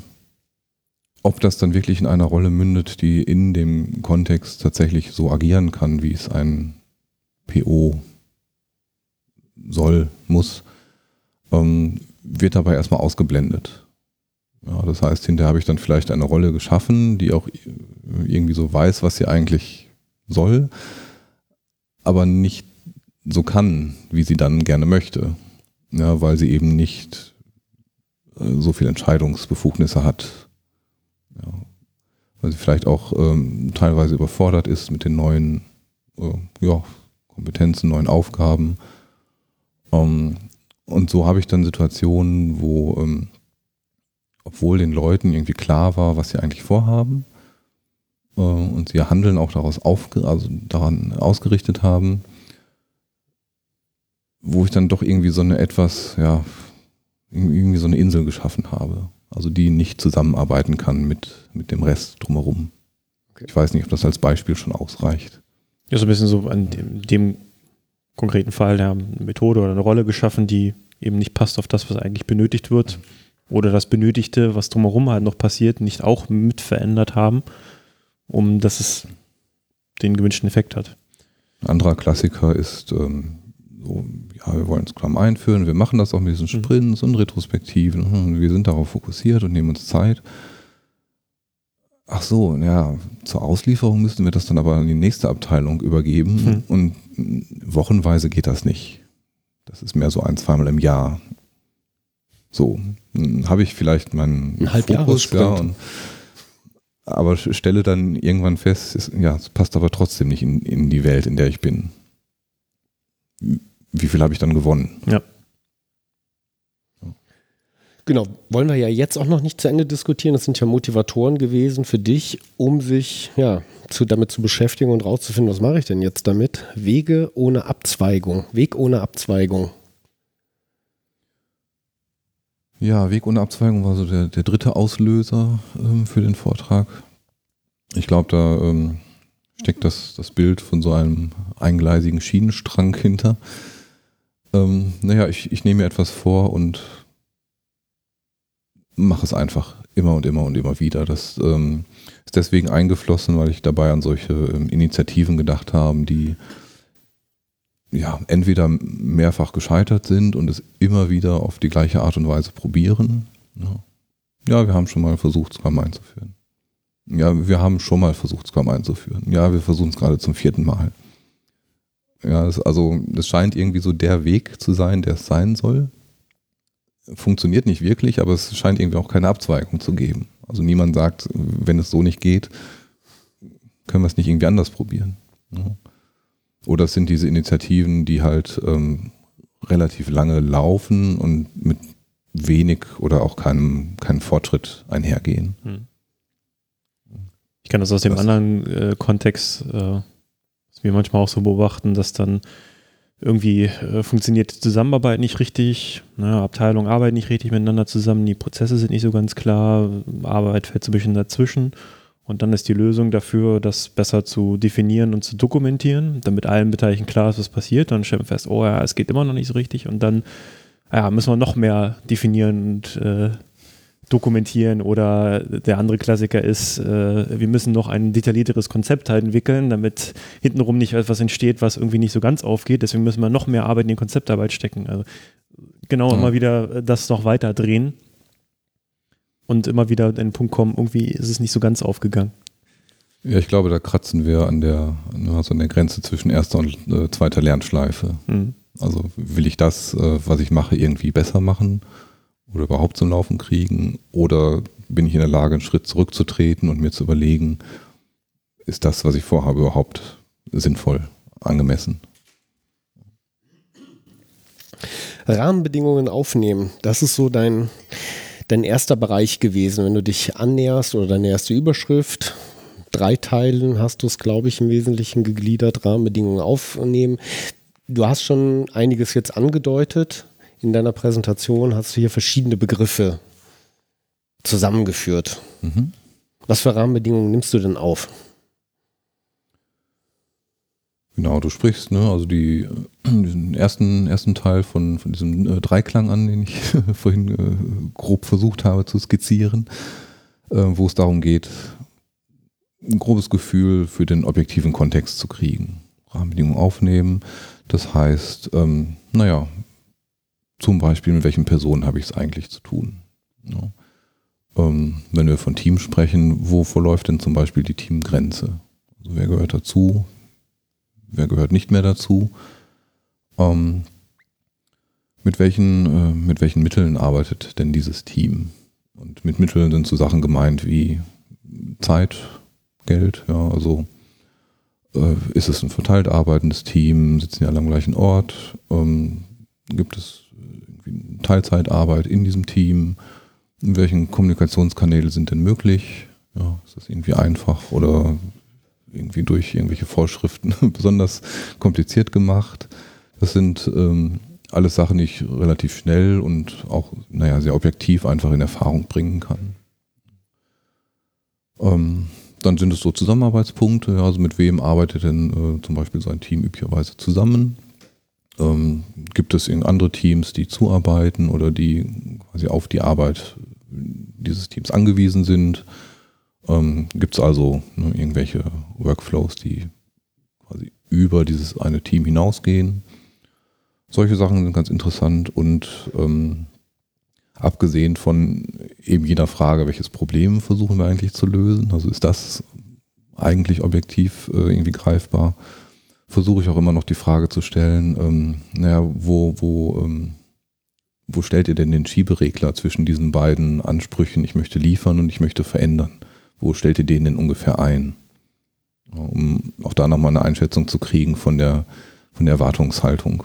ob das dann wirklich in einer Rolle mündet, die in dem Kontext tatsächlich so agieren kann, wie es ein PO soll, muss, ähm, wird dabei erstmal ausgeblendet. Ja, das heißt, hinterher habe ich dann vielleicht eine Rolle geschaffen, die auch irgendwie so weiß, was sie eigentlich soll, aber nicht so kann, wie sie dann gerne möchte. Ja, weil sie eben nicht äh, so viel Entscheidungsbefugnisse hat. Ja, weil sie vielleicht auch ähm, teilweise überfordert ist mit den neuen äh, ja, Kompetenzen, neuen Aufgaben. Ähm, und so habe ich dann Situationen, wo ähm, obwohl den Leuten irgendwie klar war, was sie eigentlich vorhaben äh, und sie ihr Handeln auch daraus aufge also daran ausgerichtet haben, wo ich dann doch irgendwie so eine etwas, ja, irgendwie so eine Insel geschaffen habe. Also die nicht zusammenarbeiten kann mit, mit dem Rest drumherum. Okay. Ich weiß nicht, ob das als Beispiel schon ausreicht. Ja, so ein bisschen so an dem, dem konkreten Fall der Methode oder eine Rolle geschaffen, die eben nicht passt auf das, was eigentlich benötigt wird oder das Benötigte, was drumherum halt noch passiert, nicht auch mit verändert haben, um dass es den gewünschten Effekt hat. Ein anderer Klassiker ist, ähm, ja, wir wollen Scrum einführen, wir machen das auch mit diesen mhm. Sprints mhm. und Retrospektiven, und wir sind darauf fokussiert und nehmen uns Zeit. Ach so, ja, zur Auslieferung müssten wir das dann aber an die nächste Abteilung übergeben mhm. und wochenweise geht das nicht. Das ist mehr so ein, zweimal im Jahr. So, habe ich vielleicht meinen Ein Fokus, ja, und, aber stelle dann irgendwann fest, ist, ja, es passt aber trotzdem nicht in, in die Welt, in der ich bin. Wie viel habe ich dann gewonnen? Ja. Genau, wollen wir ja jetzt auch noch nicht zu Ende diskutieren. Das sind ja Motivatoren gewesen für dich, um sich ja, zu, damit zu beschäftigen und rauszufinden, was mache ich denn jetzt damit? Wege ohne Abzweigung. Weg ohne Abzweigung. Ja, Weg ohne Abzweigung war so der, der dritte Auslöser ähm, für den Vortrag. Ich glaube, da ähm, steckt das, das Bild von so einem eingleisigen Schienenstrang hinter. Ähm, naja, ich, ich nehme mir etwas vor und mache es einfach immer und immer und immer wieder. Das ähm, ist deswegen eingeflossen, weil ich dabei an solche ähm, Initiativen gedacht habe, die ja, entweder mehrfach gescheitert sind und es immer wieder auf die gleiche Art und Weise probieren. Ja, ja wir haben schon mal versucht, Scrum einzuführen. Ja, wir haben schon mal versucht, Scrum einzuführen. Ja, wir versuchen es gerade zum vierten Mal. Ja, das, also es scheint irgendwie so der Weg zu sein, der es sein soll. Funktioniert nicht wirklich, aber es scheint irgendwie auch keine Abzweigung zu geben. Also niemand sagt, wenn es so nicht geht, können wir es nicht irgendwie anders probieren. Ja. Oder es sind diese Initiativen, die halt ähm, relativ lange laufen und mit wenig oder auch keinem, keinem Fortschritt einhergehen. Hm. Ich kann das aus dem das anderen äh, Kontext, äh, was wir manchmal auch so beobachten, dass dann irgendwie äh, funktioniert die Zusammenarbeit nicht richtig, ne, Abteilungen arbeiten nicht richtig miteinander zusammen, die Prozesse sind nicht so ganz klar, Arbeit fällt so ein bisschen dazwischen und dann ist die Lösung dafür, das besser zu definieren und zu dokumentieren, damit allen Beteiligten klar ist, was passiert. Dann stellen wir fest, oh ja, es geht immer noch nicht so richtig. Und dann ja, müssen wir noch mehr definieren und äh, dokumentieren. Oder der andere Klassiker ist, äh, wir müssen noch ein detaillierteres Konzept halt entwickeln, damit hintenrum nicht etwas entsteht, was irgendwie nicht so ganz aufgeht. Deswegen müssen wir noch mehr Arbeit in die Konzeptarbeit stecken. Also genau mhm. immer wieder das noch weiter drehen und immer wieder an den Punkt kommen, irgendwie ist es nicht so ganz aufgegangen. Ja, ich glaube, da kratzen wir an der, also an der Grenze zwischen erster und äh, zweiter Lernschleife. Mhm. Also will ich das, äh, was ich mache, irgendwie besser machen oder überhaupt zum Laufen kriegen? Oder bin ich in der Lage, einen Schritt zurückzutreten und mir zu überlegen, ist das, was ich vorhabe, überhaupt sinnvoll, angemessen? Rahmenbedingungen aufnehmen, das ist so dein, dein erster Bereich gewesen, wenn du dich annäherst oder deine erste Überschrift. Drei Teilen hast du es, glaube ich, im Wesentlichen gegliedert, Rahmenbedingungen aufnehmen. Du hast schon einiges jetzt angedeutet. In deiner Präsentation hast du hier verschiedene Begriffe zusammengeführt. Mhm. Was für Rahmenbedingungen nimmst du denn auf? Genau, du sprichst, ne, also die, äh, diesen ersten, ersten Teil von, von diesem äh, Dreiklang an, den ich vorhin äh, grob versucht habe zu skizzieren, äh, wo es darum geht, ein grobes Gefühl für den objektiven Kontext zu kriegen. Rahmenbedingungen aufnehmen. Das heißt, ähm, naja, zum Beispiel, mit welchen Personen habe ich es eigentlich zu tun? Ja. Ähm, wenn wir von Team sprechen, wo verläuft denn zum Beispiel die Teamgrenze? Also wer gehört dazu? wer gehört nicht mehr dazu. Ähm, mit, welchen, äh, mit welchen Mitteln arbeitet denn dieses Team? Und mit Mitteln sind so Sachen gemeint wie Zeit, Geld, ja, also äh, ist es ein verteilt arbeitendes Team, sitzen ja alle am gleichen Ort, ähm, gibt es Teilzeitarbeit in diesem Team, in welchen Kommunikationskanäle sind denn möglich? Ja, ist das irgendwie einfach oder irgendwie durch irgendwelche Vorschriften besonders kompliziert gemacht. Das sind ähm, alles Sachen, die ich relativ schnell und auch, naja, sehr objektiv einfach in Erfahrung bringen kann. Ähm, dann sind es so Zusammenarbeitspunkte, also mit wem arbeitet denn äh, zum Beispiel so ein Team üblicherweise zusammen? Ähm, gibt es andere Teams, die zuarbeiten oder die quasi auf die Arbeit dieses Teams angewiesen sind? Ähm, Gibt es also ne, irgendwelche Workflows, die quasi über dieses eine Team hinausgehen? Solche Sachen sind ganz interessant und ähm, abgesehen von eben jeder Frage, welches Problem versuchen wir eigentlich zu lösen, also ist das eigentlich objektiv äh, irgendwie greifbar, versuche ich auch immer noch die Frage zu stellen, ähm, naja, wo, wo, ähm, wo stellt ihr denn den Schieberegler zwischen diesen beiden Ansprüchen, ich möchte liefern und ich möchte verändern? Wo stellt ihr den denn ungefähr ein? Um auch da nochmal eine Einschätzung zu kriegen von der, von der Erwartungshaltung.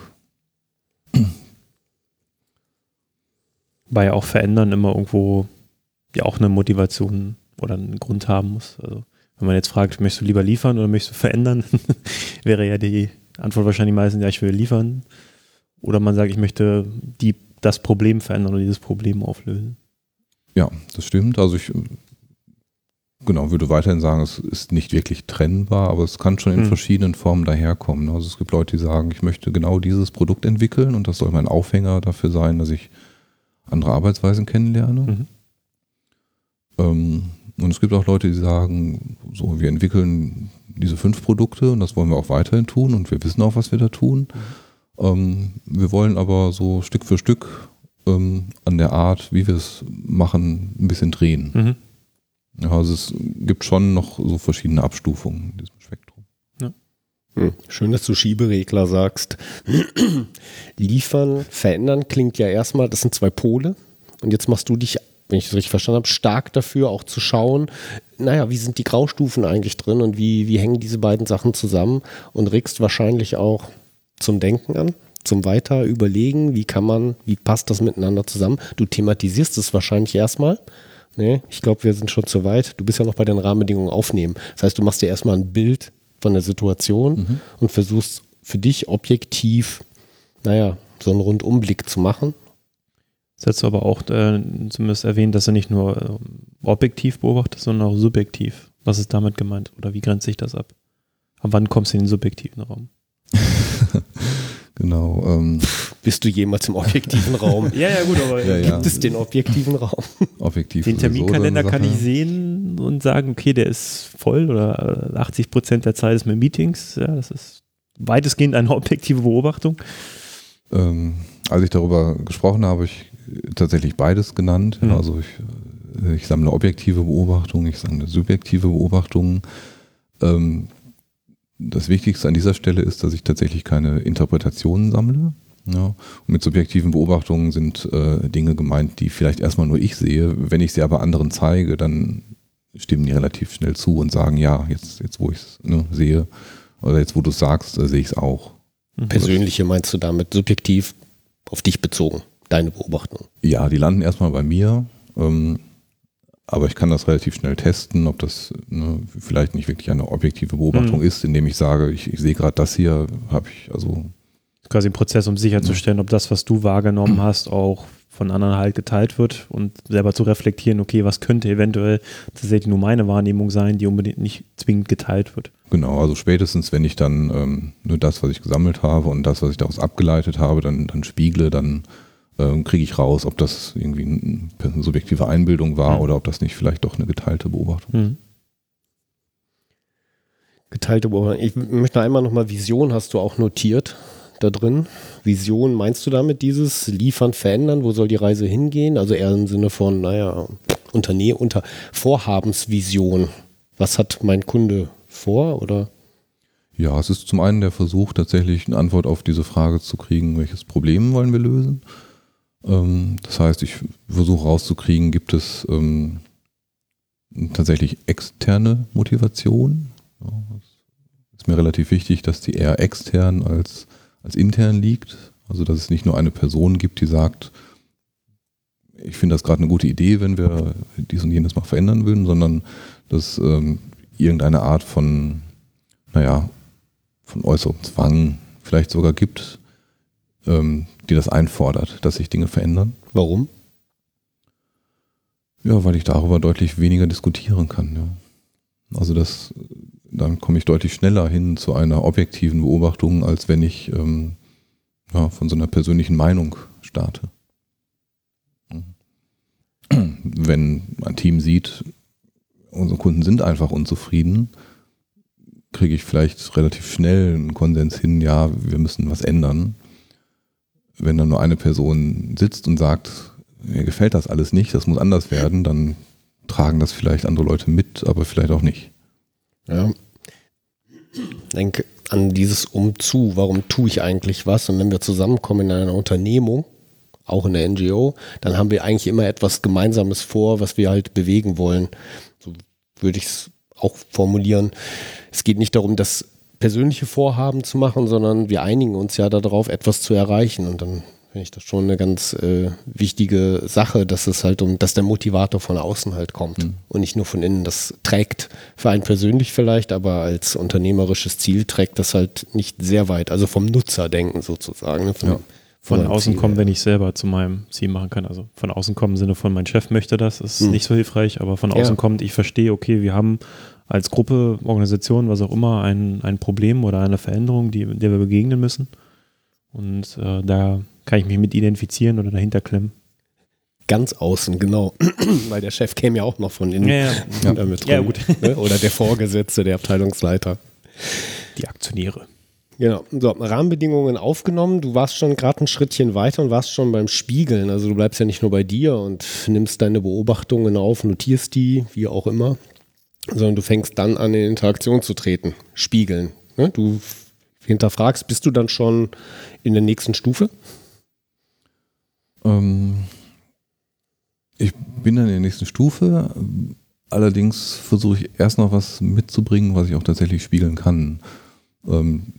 Weil ja auch verändern immer irgendwo ja auch eine Motivation oder einen Grund haben muss. Also wenn man jetzt fragt, möchtest du lieber liefern oder möchtest du verändern, wäre ja die Antwort wahrscheinlich meistens, ja, ich will liefern. Oder man sagt, ich möchte die, das Problem verändern oder dieses Problem auflösen. Ja, das stimmt. Also ich Genau, würde weiterhin sagen, es ist nicht wirklich trennbar, aber es kann schon in hm. verschiedenen Formen daherkommen. Also es gibt Leute, die sagen, ich möchte genau dieses Produkt entwickeln und das soll mein Aufhänger dafür sein, dass ich andere Arbeitsweisen kennenlerne. Mhm. Ähm, und es gibt auch Leute, die sagen, so, wir entwickeln diese fünf Produkte und das wollen wir auch weiterhin tun und wir wissen auch, was wir da tun. Ähm, wir wollen aber so Stück für Stück ähm, an der Art, wie wir es machen, ein bisschen drehen. Mhm. Ja, also es gibt schon noch so verschiedene Abstufungen in diesem Spektrum. Ja. Hm. Schön, dass du Schieberegler sagst. Liefern, verändern klingt ja erstmal, das sind zwei Pole. Und jetzt machst du dich, wenn ich das richtig verstanden habe, stark dafür, auch zu schauen, naja, wie sind die Graustufen eigentlich drin und wie, wie hängen diese beiden Sachen zusammen und regst wahrscheinlich auch zum Denken an, zum weiter überlegen, wie kann man, wie passt das miteinander zusammen. Du thematisierst es wahrscheinlich erstmal Nee, ich glaube, wir sind schon zu weit. Du bist ja noch bei den Rahmenbedingungen aufnehmen. Das heißt, du machst dir erstmal ein Bild von der Situation mhm. und versuchst für dich objektiv, naja, so einen Rundumblick zu machen. Das hast du aber auch äh, zumindest erwähnt, dass du nicht nur äh, objektiv beobachtest, sondern auch subjektiv. Was ist damit gemeint? Oder wie grenzt sich das ab? Ab wann kommst du in den subjektiven Raum? Genau. Ähm. Bist du jemals im objektiven Raum? ja, ja, gut, aber ja, ja. gibt es den objektiven Raum? Objektiv. Den Terminkalender kann ich sehen und sagen, okay, der ist voll oder 80 Prozent der Zeit ist mit Meetings. Ja, das ist weitestgehend eine objektive Beobachtung. Ähm, als ich darüber gesprochen habe, habe ich tatsächlich beides genannt. Mhm. Also ich, ich sammle objektive Beobachtungen, ich sammle subjektive Beobachtungen. Ähm, das Wichtigste an dieser Stelle ist, dass ich tatsächlich keine Interpretationen sammle. Ja. Und mit subjektiven Beobachtungen sind äh, Dinge gemeint, die vielleicht erstmal nur ich sehe. Wenn ich sie aber anderen zeige, dann stimmen die relativ schnell zu und sagen, ja, jetzt, jetzt wo ich es ne, sehe, oder jetzt wo du es sagst, äh, sehe ich es auch. Mhm. Persönliche meinst du damit, subjektiv auf dich bezogen, deine Beobachtung? Ja, die landen erstmal bei mir. Ähm, aber ich kann das relativ schnell testen, ob das ne, vielleicht nicht wirklich eine objektive Beobachtung mhm. ist, indem ich sage, ich, ich sehe gerade das hier, habe ich also. Quasi ein Prozess, um sicherzustellen, ob das, was du wahrgenommen hast, auch von anderen halt geteilt wird und selber zu reflektieren, okay, was könnte eventuell tatsächlich nur meine Wahrnehmung sein, die unbedingt nicht zwingend geteilt wird. Genau, also spätestens, wenn ich dann ähm, nur das, was ich gesammelt habe und das, was ich daraus abgeleitet habe, dann, dann spiegle, dann kriege ich raus, ob das irgendwie eine subjektive Einbildung war mhm. oder ob das nicht vielleicht doch eine geteilte Beobachtung ist. Mhm. Geteilte Beobachtung. Ich möchte einmal nochmal Vision hast du auch notiert da drin. Vision, meinst du damit dieses Liefern, Verändern? Wo soll die Reise hingehen? Also eher im Sinne von, naja, Unternehmen, unter Vorhabensvision. Was hat mein Kunde vor oder? Ja, es ist zum einen der Versuch, tatsächlich eine Antwort auf diese Frage zu kriegen, welches Problem wollen wir lösen. Ähm, das heißt, ich versuche rauszukriegen, gibt es ähm, tatsächlich externe Motivation. Ja, ist mir relativ wichtig, dass die eher extern als, als intern liegt. Also dass es nicht nur eine Person gibt, die sagt, ich finde das gerade eine gute Idee, wenn wir dies und jenes mal verändern würden, sondern dass ähm, irgendeine Art von, naja, von äußerem Zwang vielleicht sogar gibt, ähm, die das einfordert, dass sich Dinge verändern. Warum? Ja, weil ich darüber deutlich weniger diskutieren kann. Ja. Also das, dann komme ich deutlich schneller hin zu einer objektiven Beobachtung, als wenn ich ähm, ja, von so einer persönlichen Meinung starte. Wenn ein Team sieht, unsere Kunden sind einfach unzufrieden, kriege ich vielleicht relativ schnell einen Konsens hin, ja, wir müssen was ändern wenn dann nur eine Person sitzt und sagt, mir gefällt das alles nicht, das muss anders werden, dann tragen das vielleicht andere Leute mit, aber vielleicht auch nicht. Ja. Denke an dieses Umzu, warum tue ich eigentlich was? Und wenn wir zusammenkommen in einer Unternehmung, auch in der NGO, dann haben wir eigentlich immer etwas Gemeinsames vor, was wir halt bewegen wollen. So würde ich es auch formulieren. Es geht nicht darum, dass persönliche Vorhaben zu machen, sondern wir einigen uns ja darauf, etwas zu erreichen. Und dann finde ich das schon eine ganz äh, wichtige Sache, dass es halt um, dass der Motivator von außen halt kommt mhm. und nicht nur von innen. Das trägt für einen persönlich vielleicht, aber als unternehmerisches Ziel trägt das halt nicht sehr weit. Also vom Nutzerdenken sozusagen. Ne? Von, ja. Von außen Ziel, kommen, wenn ich selber zu meinem Ziel machen kann. Also von außen kommen im Sinne von, mein Chef möchte das, ist mhm. nicht so hilfreich, aber von außen ja. kommt, ich verstehe, okay, wir haben als Gruppe, Organisation, was auch immer, ein, ein Problem oder eine Veränderung, die, der wir begegnen müssen. Und äh, da kann ich mich mit identifizieren oder dahinter klemmen. Ganz außen, genau. Weil der Chef käme ja auch noch von innen. Ja, ja. Damit ja gut. Ne? Oder der Vorgesetzte, der Abteilungsleiter. Die Aktionäre. Genau. So, Rahmenbedingungen aufgenommen. Du warst schon gerade ein Schrittchen weiter und warst schon beim Spiegeln. Also du bleibst ja nicht nur bei dir und nimmst deine Beobachtungen auf, notierst die, wie auch immer sondern du fängst dann an, in Interaktion zu treten, spiegeln. Ne? Du hinterfragst, bist du dann schon in der nächsten Stufe? Ähm, ich bin dann in der nächsten Stufe. Allerdings versuche ich erst noch was mitzubringen, was ich auch tatsächlich spiegeln kann. Ähm,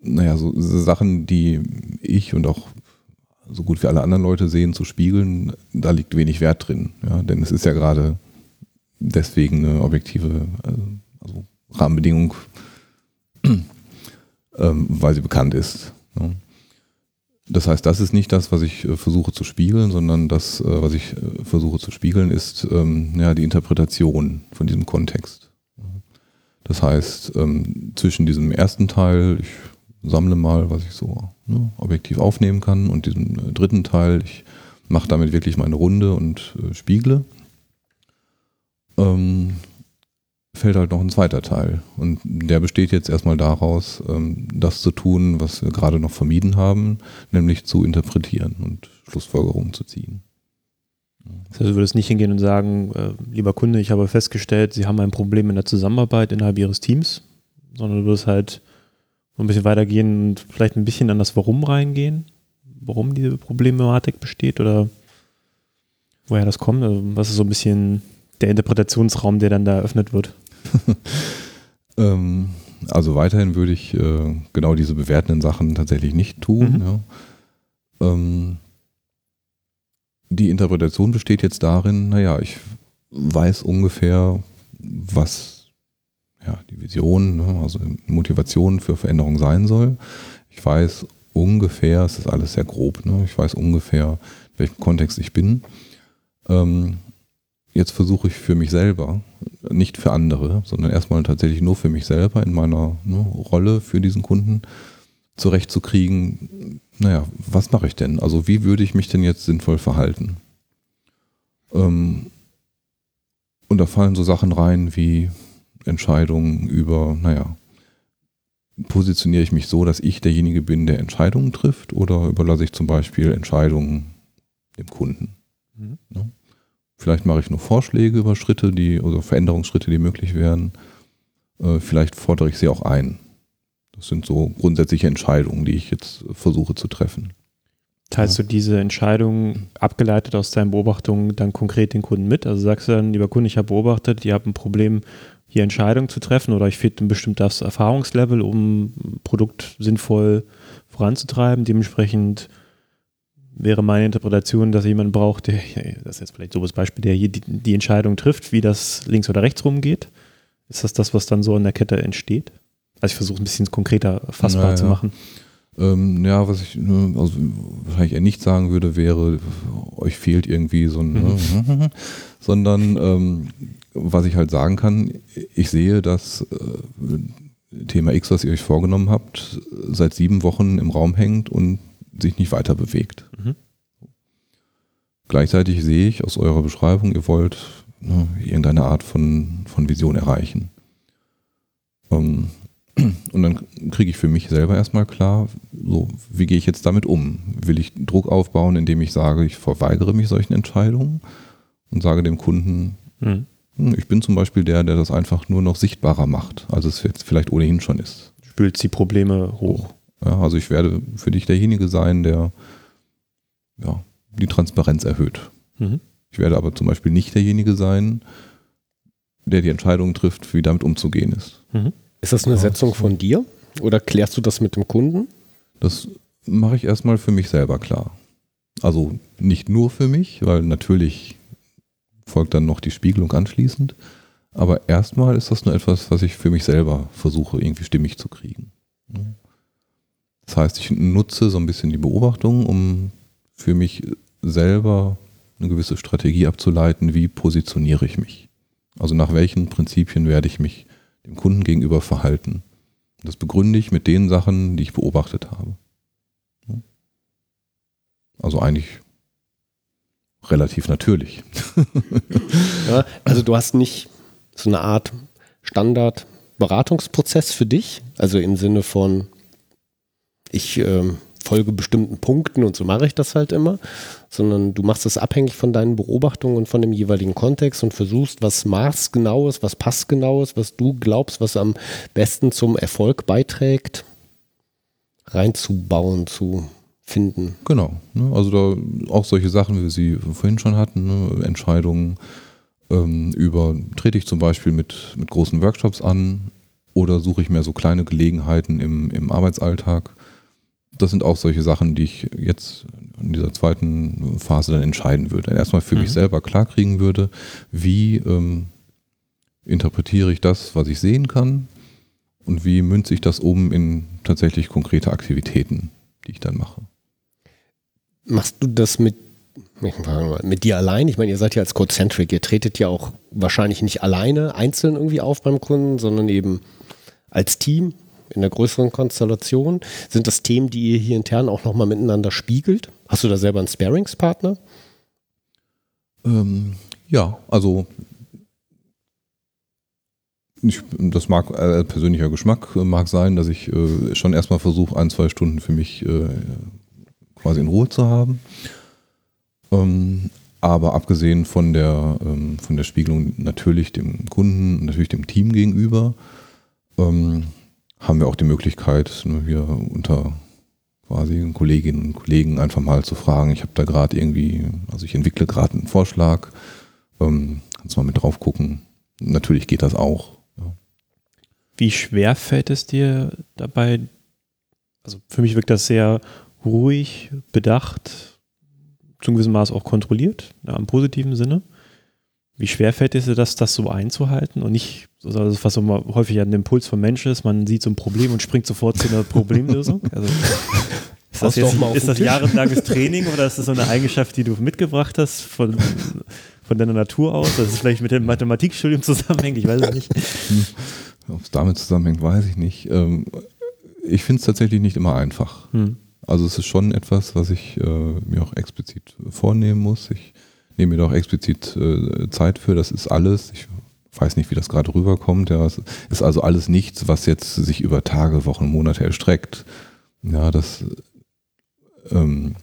naja, so Sachen, die ich und auch so gut wie alle anderen Leute sehen, zu spiegeln, da liegt wenig Wert drin. Ja, denn es ist ja gerade deswegen eine objektive also, also Rahmenbedingung, ähm, weil sie bekannt ist. Ja. Das heißt, das ist nicht das, was ich äh, versuche zu spiegeln, sondern das, äh, was ich äh, versuche zu spiegeln, ist ähm, ja, die Interpretation von diesem Kontext. Das heißt, ähm, zwischen diesem ersten Teil, ich sammle mal, was ich so ne, objektiv aufnehmen kann, und diesem äh, dritten Teil, ich mache damit wirklich meine Runde und äh, spiegle ähm, fällt halt noch ein zweiter Teil. Und der besteht jetzt erstmal daraus, ähm, das zu tun, was wir gerade noch vermieden haben, nämlich zu interpretieren und Schlussfolgerungen zu ziehen. Also du würdest nicht hingehen und sagen, äh, lieber Kunde, ich habe festgestellt, Sie haben ein Problem in der Zusammenarbeit innerhalb Ihres Teams, sondern du würdest halt ein bisschen weitergehen und vielleicht ein bisschen an das Warum reingehen, warum diese Problematik besteht oder woher das kommt. Also was ist so ein bisschen der Interpretationsraum, der dann da eröffnet wird? ähm, also weiterhin würde ich äh, genau diese bewertenden Sachen tatsächlich nicht tun. Mhm. Ja. Ähm, die Interpretation besteht jetzt darin, naja, ich weiß ungefähr, was ja, die Vision, ne, also Motivation für Veränderung sein soll. Ich weiß ungefähr, es ist alles sehr grob, ne, ich weiß ungefähr, in welchem Kontext ich bin. Ähm, jetzt versuche ich für mich selber, nicht für andere, sondern erstmal tatsächlich nur für mich selber in meiner ne, Rolle für diesen Kunden zurechtzukriegen, naja, was mache ich denn? Also wie würde ich mich denn jetzt sinnvoll verhalten? Ähm, und da fallen so Sachen rein wie Entscheidungen über, naja, positioniere ich mich so, dass ich derjenige bin, der Entscheidungen trifft oder überlasse ich zum Beispiel Entscheidungen dem Kunden? Mhm. Ja. Vielleicht mache ich nur Vorschläge über Schritte, die oder Veränderungsschritte, die möglich wären. Äh, vielleicht fordere ich sie auch ein. Das sind so grundsätzliche Entscheidungen, die ich jetzt versuche zu treffen. Teilst du diese Entscheidung abgeleitet aus deinen Beobachtungen dann konkret den Kunden mit? Also sagst du dann, lieber Kunde, ich habe beobachtet, ihr habt ein Problem, hier Entscheidungen zu treffen oder ich finde ein bestimmtes Erfahrungslevel, um ein Produkt sinnvoll voranzutreiben. Dementsprechend wäre meine Interpretation, dass jemand braucht, der, das ist jetzt vielleicht so das Beispiel, der hier die, die Entscheidung trifft, wie das links oder rechts rumgeht. Ist das das, was dann so in der Kette entsteht? Also ich versuche ein bisschen konkreter fassbar naja. zu machen. Ähm, ja, was ich also wahrscheinlich eher nicht sagen würde, wäre, euch fehlt irgendwie so ein, mhm. sondern ähm, was ich halt sagen kann, ich sehe, dass äh, Thema X, was ihr euch vorgenommen habt, seit sieben Wochen im Raum hängt und sich nicht weiter bewegt. Mhm. Gleichzeitig sehe ich aus eurer Beschreibung, ihr wollt ne, irgendeine Art von, von Vision erreichen. Ähm, und dann kriege ich für mich selber erstmal klar, so, wie gehe ich jetzt damit um? Will ich Druck aufbauen, indem ich sage, ich verweigere mich solchen Entscheidungen und sage dem Kunden, mhm. ich bin zum Beispiel der, der das einfach nur noch sichtbarer macht, als es jetzt vielleicht ohnehin schon ist. Spült die Probleme hoch. Ja, also ich werde für dich derjenige sein, der ja, die Transparenz erhöht. Mhm. Ich werde aber zum Beispiel nicht derjenige sein, der die Entscheidung trifft, wie damit umzugehen ist. Mhm. Ist das eine ja, Setzung von dir oder klärst du das mit dem Kunden? Das mache ich erstmal für mich selber klar. Also nicht nur für mich, weil natürlich folgt dann noch die Spiegelung anschließend. Aber erstmal ist das nur etwas, was ich für mich selber versuche, irgendwie stimmig zu kriegen. Das heißt, ich nutze so ein bisschen die Beobachtung, um für mich selber eine gewisse Strategie abzuleiten, wie positioniere ich mich. Also nach welchen Prinzipien werde ich mich dem Kunden gegenüber verhalten. Das begründe ich mit den Sachen, die ich beobachtet habe. Also eigentlich relativ natürlich. ja, also du hast nicht so eine Art Standard-Beratungsprozess für dich, also im Sinne von, ich ähm, folge bestimmten Punkten und so mache ich das halt immer, sondern du machst es abhängig von deinen Beobachtungen und von dem jeweiligen Kontext und versuchst, was maßgenaues, was passgenaues, was du glaubst, was am besten zum Erfolg beiträgt, reinzubauen, zu finden. Genau. Ne? Also da auch solche Sachen, wie wir sie vorhin schon hatten, ne? Entscheidungen ähm, über, trete ich zum Beispiel mit, mit großen Workshops an oder suche ich mir so kleine Gelegenheiten im, im Arbeitsalltag das sind auch solche Sachen, die ich jetzt in dieser zweiten Phase dann entscheiden würde. Erstmal für mhm. mich selber klarkriegen würde, wie ähm, interpretiere ich das, was ich sehen kann und wie münze ich das um in tatsächlich konkrete Aktivitäten, die ich dann mache. Machst du das mit, mit dir allein? Ich meine, ihr seid ja als Codecentric, ihr tretet ja auch wahrscheinlich nicht alleine einzeln irgendwie auf beim Kunden, sondern eben als Team in der größeren Konstellation? Sind das Themen, die ihr hier intern auch nochmal miteinander spiegelt? Hast du da selber einen Sparingspartner? Ähm, ja, also ich, das mag äh, persönlicher Geschmack äh, mag sein, dass ich äh, schon erstmal versuche, ein, zwei Stunden für mich äh, quasi in Ruhe zu haben. Ähm, aber abgesehen von der, ähm, von der Spiegelung natürlich dem Kunden, natürlich dem Team gegenüber, ähm, haben wir auch die Möglichkeit, hier unter quasi Kolleginnen und Kollegen einfach mal zu fragen, ich habe da gerade irgendwie, also ich entwickle gerade einen Vorschlag, ähm, kannst mal mit drauf gucken. Natürlich geht das auch. Ja. Wie schwer fällt es dir dabei? Also für mich wirkt das sehr ruhig, bedacht, zum gewissen Maß auch kontrolliert, ja, im positiven Sinne. Wie schwer fällt es dir das, das so einzuhalten und nicht, also was mal häufig ein Impuls vom Menschen ist, man sieht so ein Problem und springt sofort zu einer Problemlösung? Also, ist das, jetzt, ist das jahrelanges Training oder ist das so eine Eigenschaft, die du mitgebracht hast von, von deiner Natur aus? Dass es vielleicht mit dem Mathematikstudium zusammenhängt? Ich weiß es nicht. Ob es damit zusammenhängt, weiß ich nicht. Ähm, ich finde es tatsächlich nicht immer einfach. Hm. Also es ist schon etwas, was ich äh, mir auch explizit vornehmen muss. Ich nehme mir da auch explizit äh, Zeit für. Das ist alles. Ich weiß nicht, wie das gerade rüberkommt. Ja, es ist also alles nichts, was jetzt sich über Tage, Wochen, Monate erstreckt. Ja, das, ähm,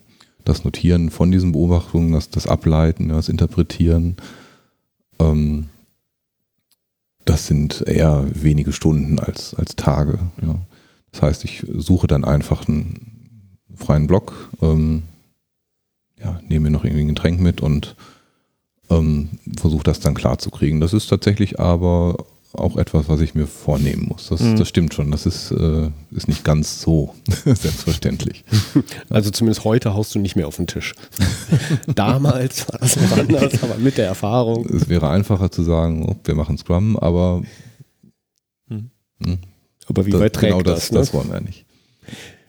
das Notieren von diesen Beobachtungen, das, das Ableiten, das Interpretieren, ähm, das sind eher wenige Stunden als, als Tage. Ja. Das heißt, ich suche dann einfach einen freien Block, ähm, ja, nehme mir noch irgendwie ein Getränk mit und ähm, versuche das dann klar zu kriegen. Das ist tatsächlich aber auch etwas, was ich mir vornehmen muss. Das, mhm. das stimmt schon. Das ist, äh, ist nicht ganz so selbstverständlich. Also zumindest heute haust du nicht mehr auf den Tisch. Damals war das noch anders, aber mit der Erfahrung. Es wäre einfacher zu sagen, oh, wir machen Scrum, aber. Mhm. Mh, aber wie weit trägt genau das? Das, ne? das wollen wir nicht.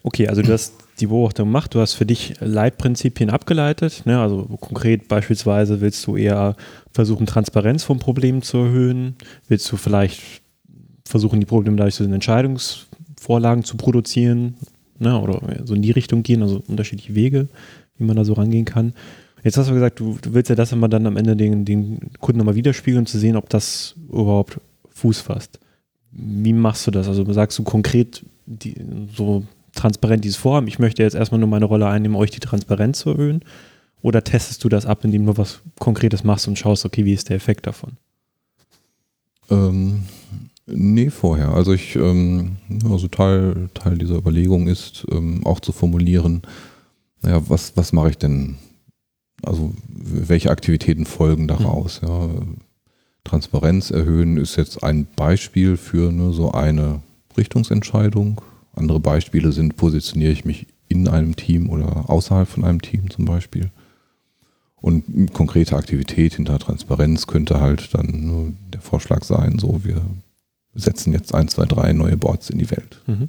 Okay, also du hast die Beobachtung gemacht, du hast für dich Leitprinzipien abgeleitet. Ne? Also konkret beispielsweise willst du eher versuchen, Transparenz vom Problem zu erhöhen? Willst du vielleicht versuchen, die Probleme dadurch zu den Entscheidungsvorlagen zu produzieren? Ne? Oder so in die Richtung gehen, also unterschiedliche Wege, wie man da so rangehen kann. Jetzt hast du gesagt, du, du willst ja das immer dann am Ende den, den Kunden nochmal widerspiegeln, um zu sehen, ob das überhaupt Fuß fasst. Wie machst du das? Also sagst du konkret die, so transparent dieses Vorhaben, ich möchte jetzt erstmal nur meine Rolle einnehmen, euch die Transparenz zu erhöhen? Oder testest du das ab, indem du was Konkretes machst und schaust, okay, wie ist der Effekt davon? Ähm, nee, vorher. Also ich, ähm, also Teil, Teil dieser Überlegung ist, ähm, auch zu formulieren, naja, was, was mache ich denn? Also welche Aktivitäten folgen daraus? Mhm. Ja? Transparenz erhöhen ist jetzt ein Beispiel für ne, so eine Richtungsentscheidung. Andere Beispiele sind, positioniere ich mich in einem Team oder außerhalb von einem Team zum Beispiel. Und konkrete Aktivität hinter Transparenz könnte halt dann nur der Vorschlag sein, so wir setzen jetzt ein, zwei, drei neue Boards in die Welt. Mhm.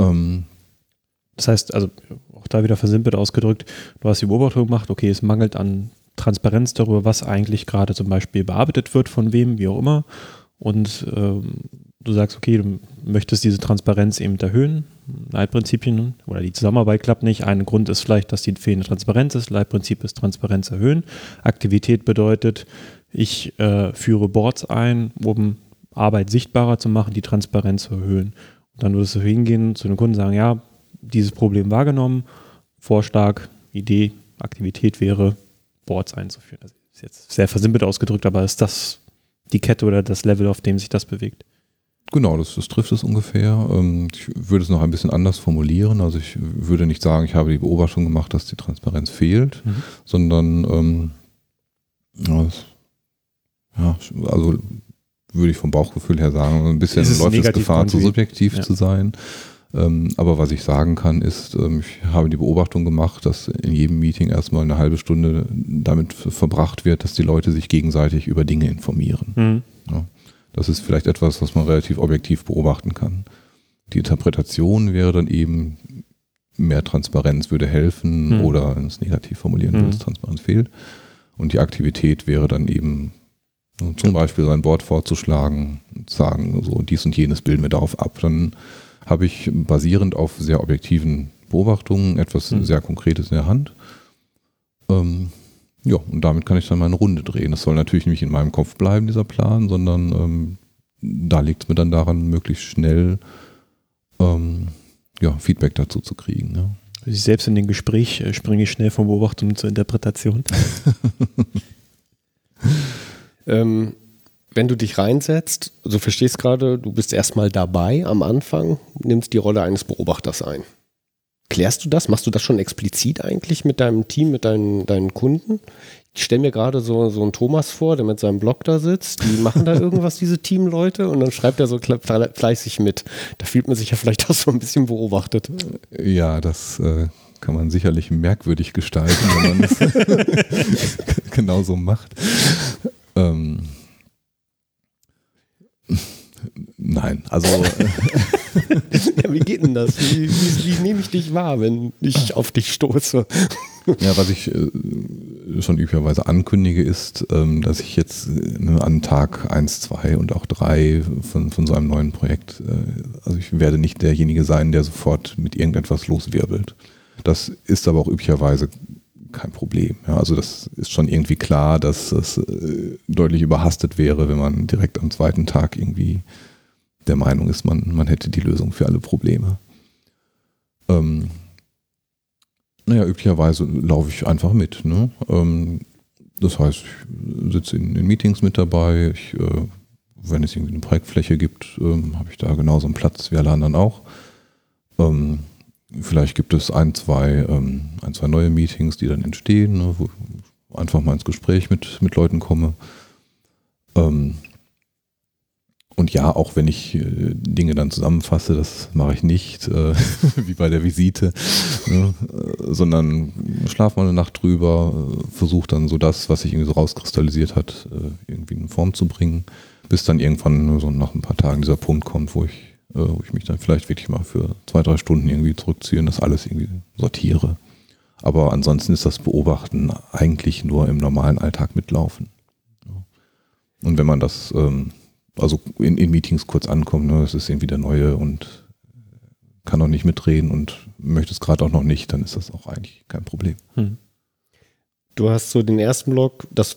Ähm, das heißt, also auch da wieder versimpelt ausgedrückt, du hast die Beobachtung gemacht, okay, es mangelt an Transparenz darüber, was eigentlich gerade zum Beispiel bearbeitet wird, von wem, wie auch immer. Und ähm, du sagst, okay, du möchtest diese Transparenz eben erhöhen, Leitprinzipien oder die Zusammenarbeit klappt nicht. Ein Grund ist vielleicht, dass die fehlende Transparenz ist. Leitprinzip ist Transparenz erhöhen. Aktivität bedeutet, ich äh, führe Boards ein, um Arbeit sichtbarer zu machen, die Transparenz zu erhöhen. Und dann würdest du hingehen zu den Kunden und sagen, ja, dieses Problem wahrgenommen, Vorschlag, Idee, Aktivität wäre, Boards einzuführen. Das ist jetzt sehr versimpelt ausgedrückt, aber ist das die Kette oder das Level, auf dem sich das bewegt? Genau, das, das trifft es ungefähr. Ähm, ich würde es noch ein bisschen anders formulieren. Also ich würde nicht sagen, ich habe die Beobachtung gemacht, dass die Transparenz fehlt, mhm. sondern ähm, ja, also würde ich vom Bauchgefühl her sagen, ein bisschen läuft es Gefahr, zu subjektiv ja. zu sein. Ähm, aber was ich sagen kann, ist, ähm, ich habe die Beobachtung gemacht, dass in jedem Meeting erstmal eine halbe Stunde damit verbracht wird, dass die Leute sich gegenseitig über Dinge informieren. Mhm. Ja. Das ist vielleicht etwas, was man relativ objektiv beobachten kann. Die Interpretation wäre dann eben, mehr Transparenz würde helfen hm. oder ins Negativ formulieren, hm. Transparenz fehlt. Und die Aktivität wäre dann eben ne, zum Beispiel sein Board vorzuschlagen, sagen, so dies und jenes bilden wir darauf ab. Dann habe ich basierend auf sehr objektiven Beobachtungen etwas hm. sehr Konkretes in der Hand. Ähm, ja, und damit kann ich dann meine Runde drehen. Das soll natürlich nicht in meinem Kopf bleiben, dieser Plan, sondern ähm, da liegt es mir dann daran, möglichst schnell ähm, ja, Feedback dazu zu kriegen. Ja. Also selbst in dem Gespräch äh, springe ich schnell von Beobachtung zur Interpretation. ähm, wenn du dich reinsetzt, so verstehst gerade, du bist erstmal dabei am Anfang, nimmst die Rolle eines Beobachters ein. Klärst du das? Machst du das schon explizit eigentlich mit deinem Team, mit deinen, deinen Kunden? Ich stelle mir gerade so, so einen Thomas vor, der mit seinem Blog da sitzt. Die machen da irgendwas, diese Teamleute, und dann schreibt er so fleißig mit. Da fühlt man sich ja vielleicht auch so ein bisschen beobachtet. Ja, das äh, kann man sicherlich merkwürdig gestalten, wenn man es genauso macht. Ähm, nein, also. ja, wie geht denn das? Wie, wie, wie, nehme ich dich wahr, wenn ich auf dich stoße? ja, was ich äh, schon üblicherweise ankündige, ist, ähm, dass ich jetzt äh, an Tag 1, 2 und auch 3 von, von so einem neuen Projekt, äh, also ich werde nicht derjenige sein, der sofort mit irgendetwas loswirbelt. Das ist aber auch üblicherweise kein Problem. Ja, also das ist schon irgendwie klar, dass es äh, deutlich überhastet wäre, wenn man direkt am zweiten Tag irgendwie der Meinung ist, man, man hätte die Lösung für alle Probleme. Ähm, naja, üblicherweise laufe ich einfach mit. Ne? Ähm, das heißt, ich sitze in, in, Meetings mit dabei. Ich, äh, wenn es irgendwie eine Projektfläche gibt, ähm, habe ich da genauso einen Platz wie alle anderen auch. Ähm, vielleicht gibt es ein, zwei, ähm, ein, zwei neue Meetings, die dann entstehen, ne, wo ich einfach mal ins Gespräch mit, mit Leuten komme. Ähm, und ja, auch wenn ich äh, Dinge dann zusammenfasse, das mache ich nicht, äh, wie bei der Visite, ne, äh, sondern schlafe mal eine Nacht drüber, äh, versuche dann so das, was sich irgendwie so rauskristallisiert hat, irgendwie in Form zu bringen, bis dann irgendwann so nach ein paar Tagen dieser Punkt kommt, wo ich wo ich mich dann vielleicht wirklich mal für zwei, drei Stunden irgendwie zurückziehe und das alles irgendwie sortiere. Aber ansonsten ist das Beobachten eigentlich nur im normalen Alltag mitlaufen. Und wenn man das, ähm, also in, in Meetings kurz ankommt, ne, es ist irgendwie der Neue und kann noch nicht mitreden und möchte es gerade auch noch nicht, dann ist das auch eigentlich kein Problem. Hm. Du hast so den ersten Block, das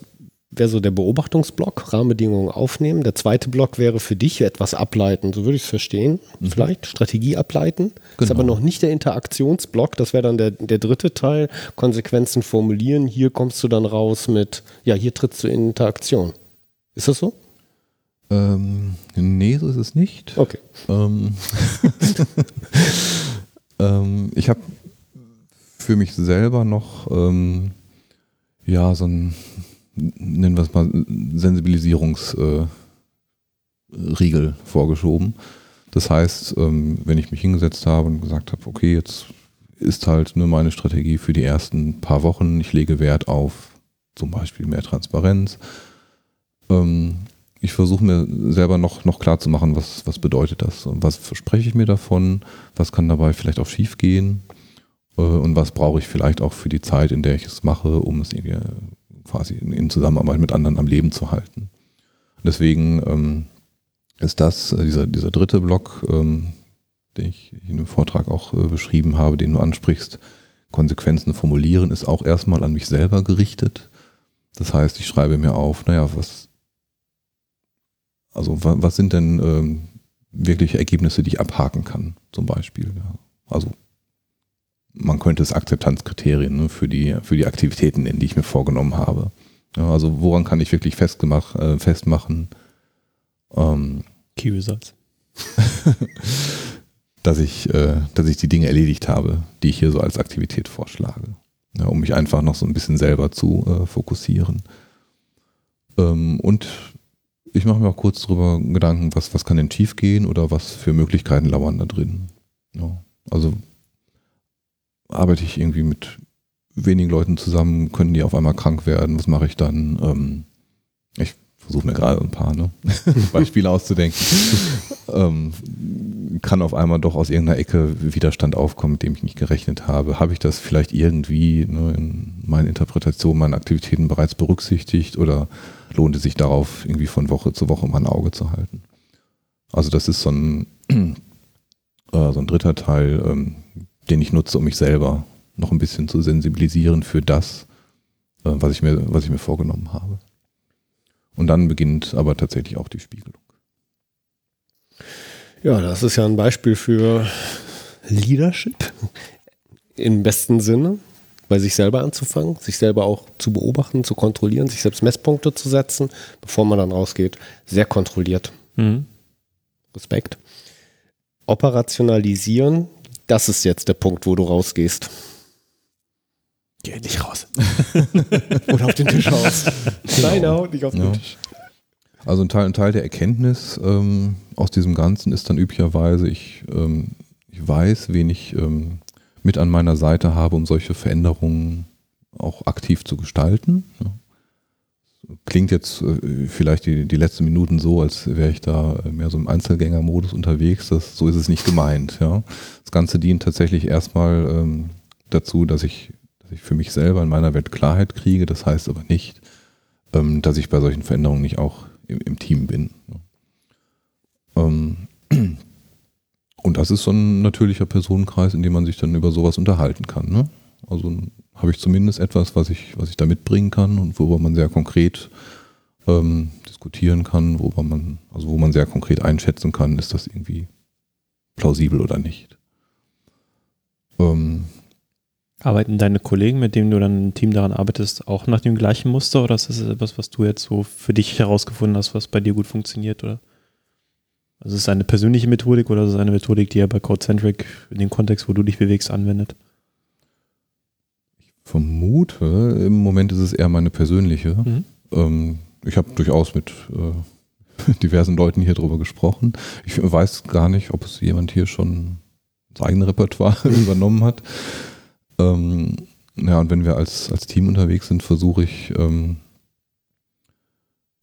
wäre so der Beobachtungsblock, Rahmenbedingungen aufnehmen. Der zweite Block wäre für dich etwas ableiten, so würde ich es verstehen. Mhm. Vielleicht Strategie ableiten. Genau. Ist aber noch nicht der Interaktionsblock, das wäre dann der, der dritte Teil, Konsequenzen formulieren. Hier kommst du dann raus mit, ja, hier trittst du in Interaktion. Ist das so? Ähm, nee, so ist es nicht. Okay. Ähm, ähm, ich habe für mich selber noch ähm, ja so ein nennen wir es mal, Sensibilisierungsriegel äh, vorgeschoben. Das heißt, ähm, wenn ich mich hingesetzt habe und gesagt habe, okay, jetzt ist halt nur meine Strategie für die ersten paar Wochen, ich lege Wert auf zum Beispiel mehr Transparenz. Ich versuche mir selber noch, noch klar zu machen, was, was bedeutet das und was verspreche ich mir davon, was kann dabei vielleicht auch schief gehen äh, und was brauche ich vielleicht auch für die Zeit, in der ich es mache, um es irgendwie quasi in Zusammenarbeit mit anderen am Leben zu halten. Deswegen ähm, ist das, äh, dieser, dieser dritte Block, ähm, den ich in dem Vortrag auch äh, beschrieben habe, den du ansprichst, Konsequenzen formulieren, ist auch erstmal an mich selber gerichtet. Das heißt, ich schreibe mir auf, naja, was, also was sind denn ähm, wirkliche Ergebnisse, die ich abhaken kann, zum Beispiel. Ja. Also man könnte es Akzeptanzkriterien ne, für, die, für die Aktivitäten nennen, die ich mir vorgenommen habe. Ja, also woran kann ich wirklich festgemacht, äh, festmachen? Ähm, Key Results. dass ich, äh, dass ich die Dinge erledigt habe, die ich hier so als Aktivität vorschlage. Ja, um mich einfach noch so ein bisschen selber zu äh, fokussieren. Ähm, und ich mache mir auch kurz darüber Gedanken, was, was kann denn schief gehen oder was für Möglichkeiten lauern da drin. Ja, also arbeite ich irgendwie mit wenigen Leuten zusammen, können die auf einmal krank werden, was mache ich dann? Ähm, ich versuche mir gerade ein paar ne? Beispiele auszudenken. ähm, kann auf einmal doch aus irgendeiner Ecke Widerstand aufkommen, mit dem ich nicht gerechnet habe. Habe ich das vielleicht irgendwie ne, in meinen Interpretationen, meinen Aktivitäten bereits berücksichtigt oder lohnt es sich darauf, irgendwie von Woche zu Woche mal ein Auge zu halten? Also das ist so ein, äh, so ein dritter Teil, ähm, den ich nutze, um mich selber noch ein bisschen zu sensibilisieren für das, äh, was, ich mir, was ich mir vorgenommen habe. Und dann beginnt aber tatsächlich auch die Spiegelung. Ja, das ist ja ein Beispiel für Leadership im besten Sinne. Bei sich selber anzufangen, sich selber auch zu beobachten, zu kontrollieren, sich selbst Messpunkte zu setzen, bevor man dann rausgeht. Sehr kontrolliert. Mhm. Respekt. Operationalisieren, das ist jetzt der Punkt, wo du rausgehst. Geh nicht raus. Oder auf den Tisch raus. Nein, er haut nicht auf den Ja. Tisch. Also ein Teil, ein Teil der Erkenntnis ähm, aus diesem Ganzen ist dann üblicherweise, ich, ähm, ich weiß, wen ich ähm, mit an meiner Seite habe, um solche Veränderungen auch aktiv zu gestalten. Klingt jetzt äh, vielleicht die, die letzten Minuten so, als wäre ich da äh, mehr so im Einzelgängermodus unterwegs. Das, so ist es nicht gemeint. Ja. Das Ganze dient tatsächlich erstmal ähm, dazu, dass ich, dass ich für mich selber in meiner Welt Klarheit kriege. Das heißt aber nicht, ähm, dass ich bei solchen Veränderungen nicht auch im, im Team bin. Ja. Ähm, und das ist so ein natürlicher Personenkreis, in dem man sich dann über sowas unterhalten kann. Ne? Also habe ich zumindest etwas, was ich, was ich da mitbringen kann und worüber man sehr konkret ähm, diskutieren kann, worüber man, also wo man sehr konkret einschätzen kann, ist das irgendwie plausibel oder nicht. Ähm, Arbeiten deine Kollegen, mit denen du dann im Team daran arbeitest, auch nach dem gleichen Muster oder ist das etwas, was du jetzt so für dich herausgefunden hast, was bei dir gut funktioniert? Oder? Also ist es eine persönliche Methodik oder ist es eine Methodik, die ja bei CodeCentric in dem Kontext, wo du dich bewegst, anwendet? vermute, im Moment ist es eher meine persönliche. Mhm. Ähm, ich habe durchaus mit äh, diversen Leuten hier drüber gesprochen. Ich weiß gar nicht, ob es jemand hier schon das eigene Repertoire übernommen hat. Ähm, ja, und wenn wir als, als Team unterwegs sind, versuche ich ähm,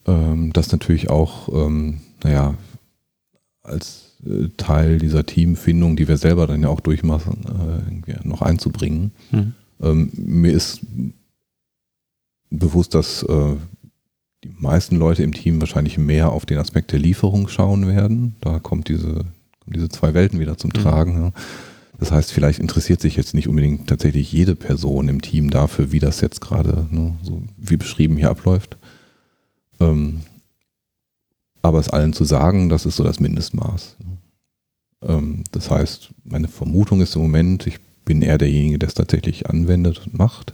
ähm, das natürlich auch, ähm, naja, als äh, Teil dieser Teamfindung, die wir selber dann ja auch durchmachen, äh, noch einzubringen. Mhm. Ähm, mir ist bewusst, dass äh, die meisten Leute im Team wahrscheinlich mehr auf den Aspekt der Lieferung schauen werden. Da kommt diese, kommen diese zwei Welten wieder zum Mhm. Tragen. Ja. Das heißt, vielleicht interessiert sich jetzt nicht unbedingt tatsächlich jede Person im Team dafür, wie das jetzt gerade, ne, so wie beschrieben hier abläuft. Ähm, aber es allen zu sagen, das ist so das Mindestmaß. Ähm, das heißt, meine Vermutung ist im Moment, ich bin eher derjenige, der es tatsächlich anwendet und macht.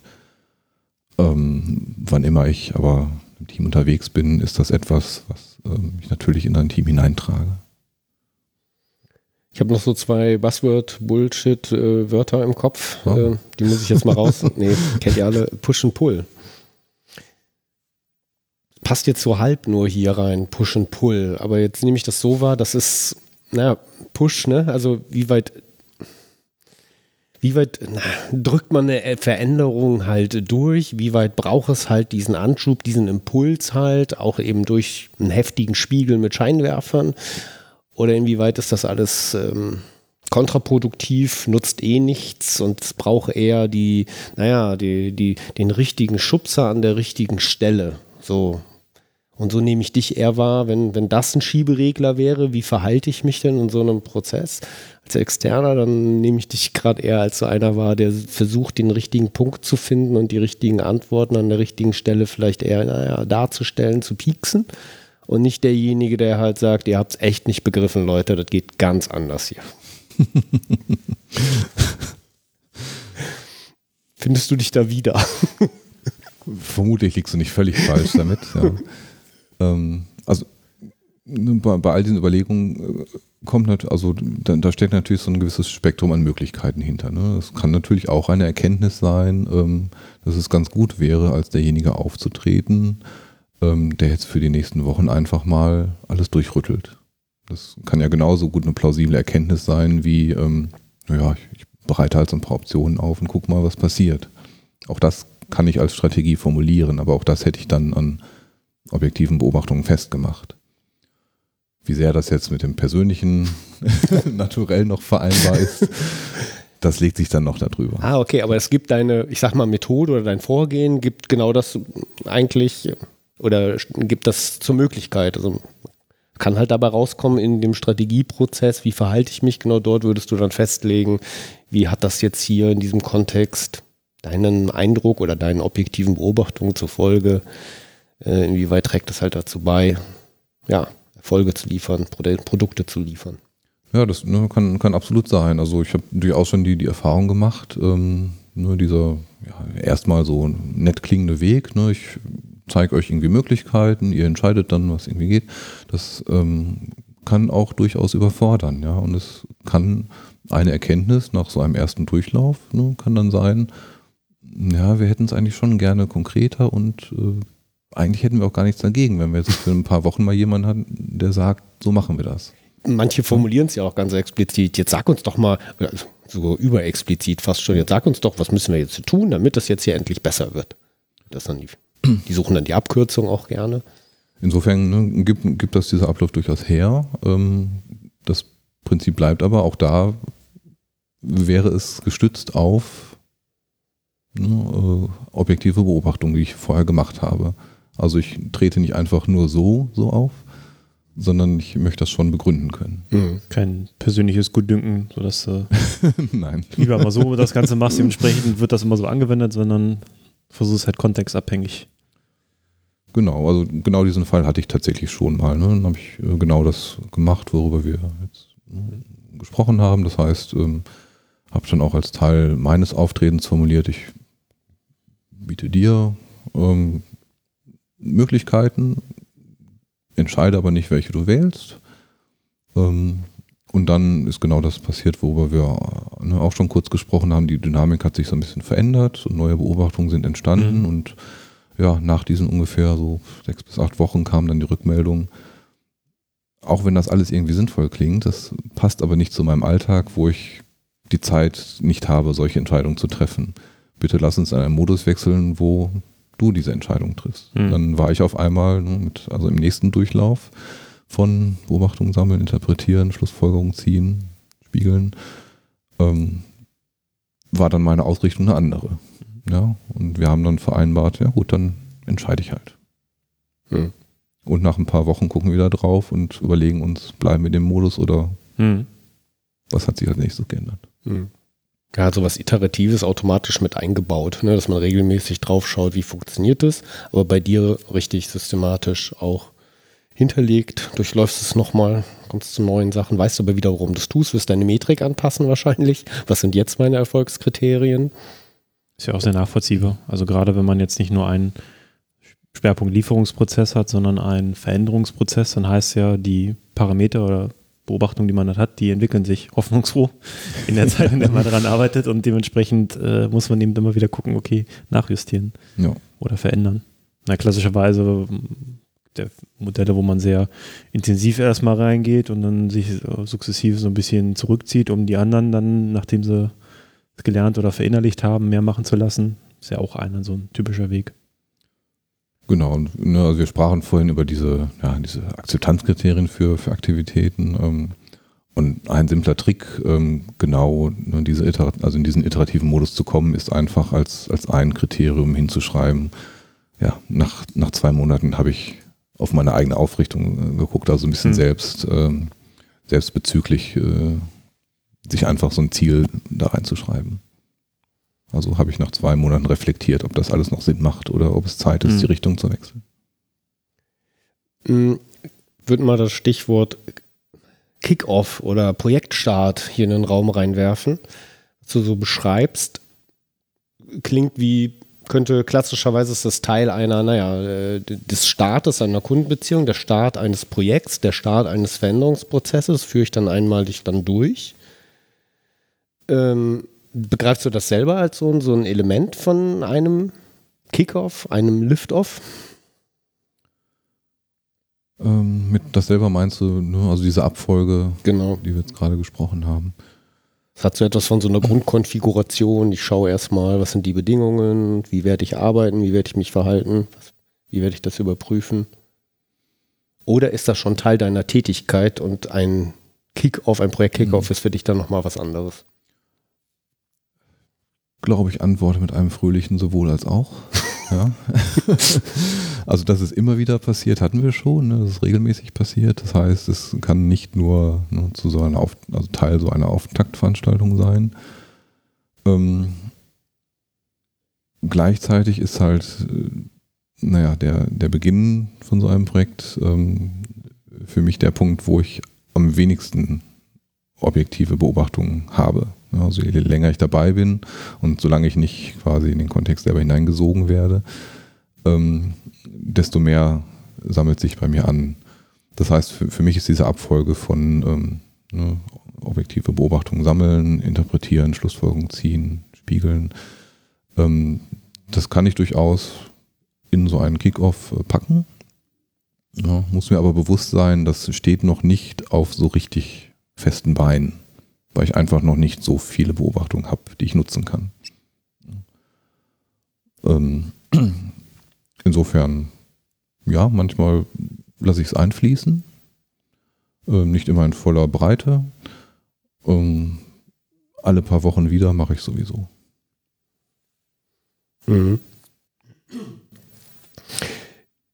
Ähm, wann immer ich aber im Team unterwegs bin, ist das etwas, was ähm, ich natürlich in ein Team hineintrage. Ich habe noch so zwei Buzzword-Bullshit-Wörter im Kopf. Oh. Äh, die muss ich jetzt mal raus. nee, kennt ihr alle. Push and Pull. Passt jetzt so halb nur hier rein, Push and Pull. Aber jetzt nehme ich das so wahr, das ist, naja, Push, ne? Also wie weit, wie weit na, drückt man eine Veränderung halt durch? Wie weit braucht es halt diesen Anschub, diesen Impuls halt, auch eben durch einen heftigen Spiegel mit Scheinwerfern? Oder inwieweit ist das alles ähm, kontraproduktiv, nutzt eh nichts und braucht eher die, naja, die, die, den richtigen Schubser an der richtigen Stelle. So. Und so nehme ich dich eher wahr, wenn, wenn das ein Schieberegler wäre, wie verhalte ich mich denn in so einem Prozess? Als Externer, dann nehme ich dich gerade eher als so einer wahr, der versucht, den richtigen Punkt zu finden und die richtigen Antworten an der richtigen Stelle vielleicht eher, naja, darzustellen, zu pieksen. Und nicht derjenige, der halt sagt, ihr habt es echt nicht begriffen, Leute, das geht ganz anders hier. Findest du dich da wieder? Vermutlich liegst du nicht völlig falsch damit. Ja. ähm, also bei, bei all diesen Überlegungen äh, kommt natürlich, also da, da steckt natürlich so ein gewisses Spektrum an Möglichkeiten hinter. Ne? Es kann natürlich auch eine Erkenntnis sein, ähm, dass es ganz gut wäre, als derjenige aufzutreten, ähm, der jetzt für die nächsten Wochen einfach mal alles durchrüttelt. Das kann ja genauso gut eine plausible Erkenntnis sein, wie, ähm, naja, ich, ich bereite halt so ein paar Optionen auf und guck mal, was passiert. Auch das kann ich als Strategie formulieren, aber auch das hätte ich dann an objektiven Beobachtungen festgemacht. Wie sehr das jetzt mit dem persönlichen Naturell noch vereinbar ist, das legt sich dann noch darüber. Ah, okay, aber es gibt deine, ich sag mal, Methode oder dein Vorgehen, gibt genau das eigentlich oder gibt das zur Möglichkeit. Also kann halt dabei rauskommen in dem Strategieprozess, wie verhalte ich mich genau dort, würdest du dann festlegen, wie hat das jetzt hier in diesem Kontext deinen Eindruck oder deinen objektiven Beobachtungen zur Folge, äh, inwieweit trägt das halt dazu bei, ja, Erfolge zu liefern, Pro Produkte zu liefern. Ja, das ne, kann, kann absolut sein. Also ich habe durchaus schon die, die Erfahrung gemacht, ähm, Nur dieser ja, erstmal so nett klingende Weg. Ne? Ich zeige euch irgendwie Möglichkeiten, ihr entscheidet dann, was irgendwie geht. Das ähm, kann auch durchaus überfordern, ja. Und es kann eine Erkenntnis nach so einem ersten Durchlauf, ne, kann dann sein, ja, wir hätten es eigentlich schon gerne konkreter und äh, eigentlich hätten wir auch gar nichts dagegen, wenn wir jetzt für ein paar Wochen mal jemanden hatten, der sagt, so machen wir das. Manche formulieren es ja auch ganz explizit. Jetzt sag uns doch mal, so überexplizit fast schon, jetzt sag uns doch, was müssen wir jetzt tun, damit das jetzt hier endlich besser wird. Das dann die, die suchen dann die Abkürzung auch gerne. Insofern ne, gibt, gibt das dieser Ablauf durchaus her. Ähm, das Prinzip bleibt aber, auch da wäre es gestützt auf ne, äh, objektive Beobachtungen, die ich vorher gemacht habe. Also ich trete nicht einfach nur so, so auf, sondern ich möchte das schon begründen können. Mhm. Kein persönliches Gutdünken, sodass du Nein. lieber mal so das Ganze machst, dementsprechend wird das immer so angewendet, sondern versuchst halt kontextabhängig. Genau, also genau diesen Fall hatte ich tatsächlich schon mal. Ne? Dann habe ich äh, genau das gemacht, worüber wir jetzt äh, gesprochen haben. Das heißt, ähm, habe dann auch als Teil meines Auftretens formuliert, ich biete dir ähm, Möglichkeiten, entscheide aber nicht, welche du wählst. Ähm, und dann ist genau das passiert, worüber wir ne, auch schon kurz gesprochen haben. Die Dynamik hat sich so ein bisschen verändert und neue Beobachtungen sind entstanden. Mhm. Und ja, nach diesen ungefähr so sechs bis acht Wochen kam dann die Rückmeldung, auch wenn das alles irgendwie sinnvoll klingt, das passt aber nicht zu meinem Alltag, wo ich die Zeit nicht habe, solche Entscheidungen zu treffen. Bitte lass uns in einen Modus wechseln, wo du diese Entscheidung triffst. Mhm. Dann war ich auf einmal ne, mit, also im nächsten Durchlauf von Beobachtungen sammeln, interpretieren, Schlussfolgerungen ziehen, spiegeln, ähm, war dann meine Ausrichtung eine andere. Ja, und wir haben dann vereinbart, ja gut, dann entscheide ich halt. Mhm. Und nach ein paar Wochen gucken wir da drauf und überlegen uns, bleiben wir in dem Modus oder mhm. was hat sich als nächstes geändert. Mhm. Ja, so was Iteratives automatisch mit eingebaut, ne, dass man regelmäßig drauf schaut, wie funktioniert das, aber bei dir richtig systematisch auch hinterlegt, durchläufst es nochmal, kommst zu neuen Sachen, weißt aber wieder, warum du es tust, wirst deine Metrik anpassen wahrscheinlich. Was sind jetzt meine Erfolgskriterien? Ist ja auch sehr nachvollziehbar. Also gerade wenn man jetzt nicht nur einen Schwerpunkt Lieferungsprozess hat, sondern einen Veränderungsprozess, dann heißt ja, die Parameter oder Beobachtungen, die man hat, die entwickeln sich hoffnungsfroh in der Zeit, in der man daran arbeitet und dementsprechend äh, muss man eben immer wieder gucken, okay, nachjustieren ja. oder verändern. Na, klassischerweise der Modelle, wo man sehr intensiv erstmal reingeht und dann sich sukzessive so ein bisschen zurückzieht, um die anderen dann, nachdem sie es gelernt oder verinnerlicht haben, mehr machen zu lassen. Ist ja auch einer so ein typischer Weg. Genau, und ne, also wir sprachen vorhin über diese, ja, diese Akzeptanzkriterien für, für Aktivitäten. Ähm, und ein simpler Trick, ähm, genau ne, diese also in diesen iterativen Modus zu kommen, ist einfach als, als ein Kriterium hinzuschreiben. Ja, nach, nach zwei Monaten habe ich auf meine eigene Aufrichtung äh, geguckt, also ein bisschen mhm. selbst, äh, selbstbezüglich äh, sich einfach so ein Ziel da reinzuschreiben. Also habe ich nach zwei Monaten reflektiert, ob das alles noch Sinn macht oder ob es Zeit ist, mhm. die Richtung zu wechseln. Mhm. Würde mal das Stichwort Kickoff oder Projektstart hier in den Raum reinwerfen, was du so beschreibst, klingt wie könnte klassischerweise ist das Teil einer, naja, äh, des Startes einer Kundenbeziehung, der Start eines Projekts, der Start eines Veränderungsprozesses, führe ich dann einmalig dann durch. Ähm, begreifst du das selber als so, so ein Element von einem Kickoff, einem Liftoff? Ähm, mit das selber meinst du, ne? also diese Abfolge, genau. die wir jetzt gerade gesprochen haben. Es hat so etwas von so einer Grundkonfiguration. Ich schaue erstmal, was sind die Bedingungen, wie werde ich arbeiten, wie werde ich mich verhalten, wie werde ich das überprüfen. Oder ist das schon Teil deiner Tätigkeit und ein Kick-Off, ein Projekt-Kick-Off mhm. ist für dich dann nochmal was anderes? Glaube ich, antworte mit einem fröhlichen sowohl als auch. Ja. also, dass es immer wieder passiert, hatten wir schon. Ne? Das ist regelmäßig passiert. Das heißt, es kann nicht nur ne, zu so einer Auf also Teil so einer Auftaktveranstaltung sein. Ähm, gleichzeitig ist halt, äh, naja, der, der Beginn von so einem Projekt ähm, für mich der Punkt, wo ich am wenigsten objektive Beobachtungen habe. Also je länger ich dabei bin und solange ich nicht quasi in den Kontext selber hineingesogen werde, ähm, desto mehr sammelt sich bei mir an. Das heißt, für, für mich ist diese Abfolge von ähm, ne, objektive Beobachtungen sammeln, interpretieren, Schlussfolgerungen ziehen, spiegeln, ähm, das kann ich durchaus in so einen Kickoff äh, packen. Ja, muss mir aber bewusst sein, das steht noch nicht auf so richtig festen Beinen, weil ich einfach noch nicht so viele Beobachtungen habe, die ich nutzen kann. Ähm, insofern, ja, manchmal lasse ich es einfließen, ähm, nicht immer in voller Breite. Ähm, alle paar Wochen wieder mache ich sowieso. Mhm.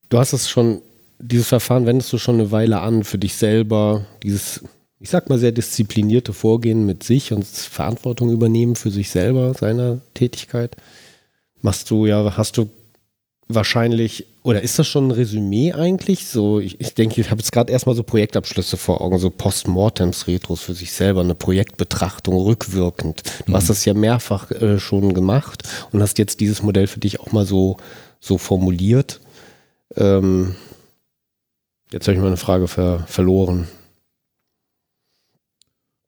Du hast es schon, dieses Verfahren wendest du schon eine Weile an für dich selber, dieses, ich sag mal, sehr disziplinierte Vorgehen mit sich und Verantwortung übernehmen für sich selber, seiner Tätigkeit. Machst du ja, hast du wahrscheinlich, oder ist das schon ein Resümee eigentlich? So, ich, ich denke, ich habe jetzt gerade erstmal so Projektabschlüsse vor Augen, so Postmortems, Retros für sich selber, eine Projektbetrachtung rückwirkend. Du mhm. hast das ja mehrfach äh, schon gemacht und hast jetzt dieses Modell für dich auch mal so, so formuliert. Ähm, jetzt habe ich meine Frage ver verloren.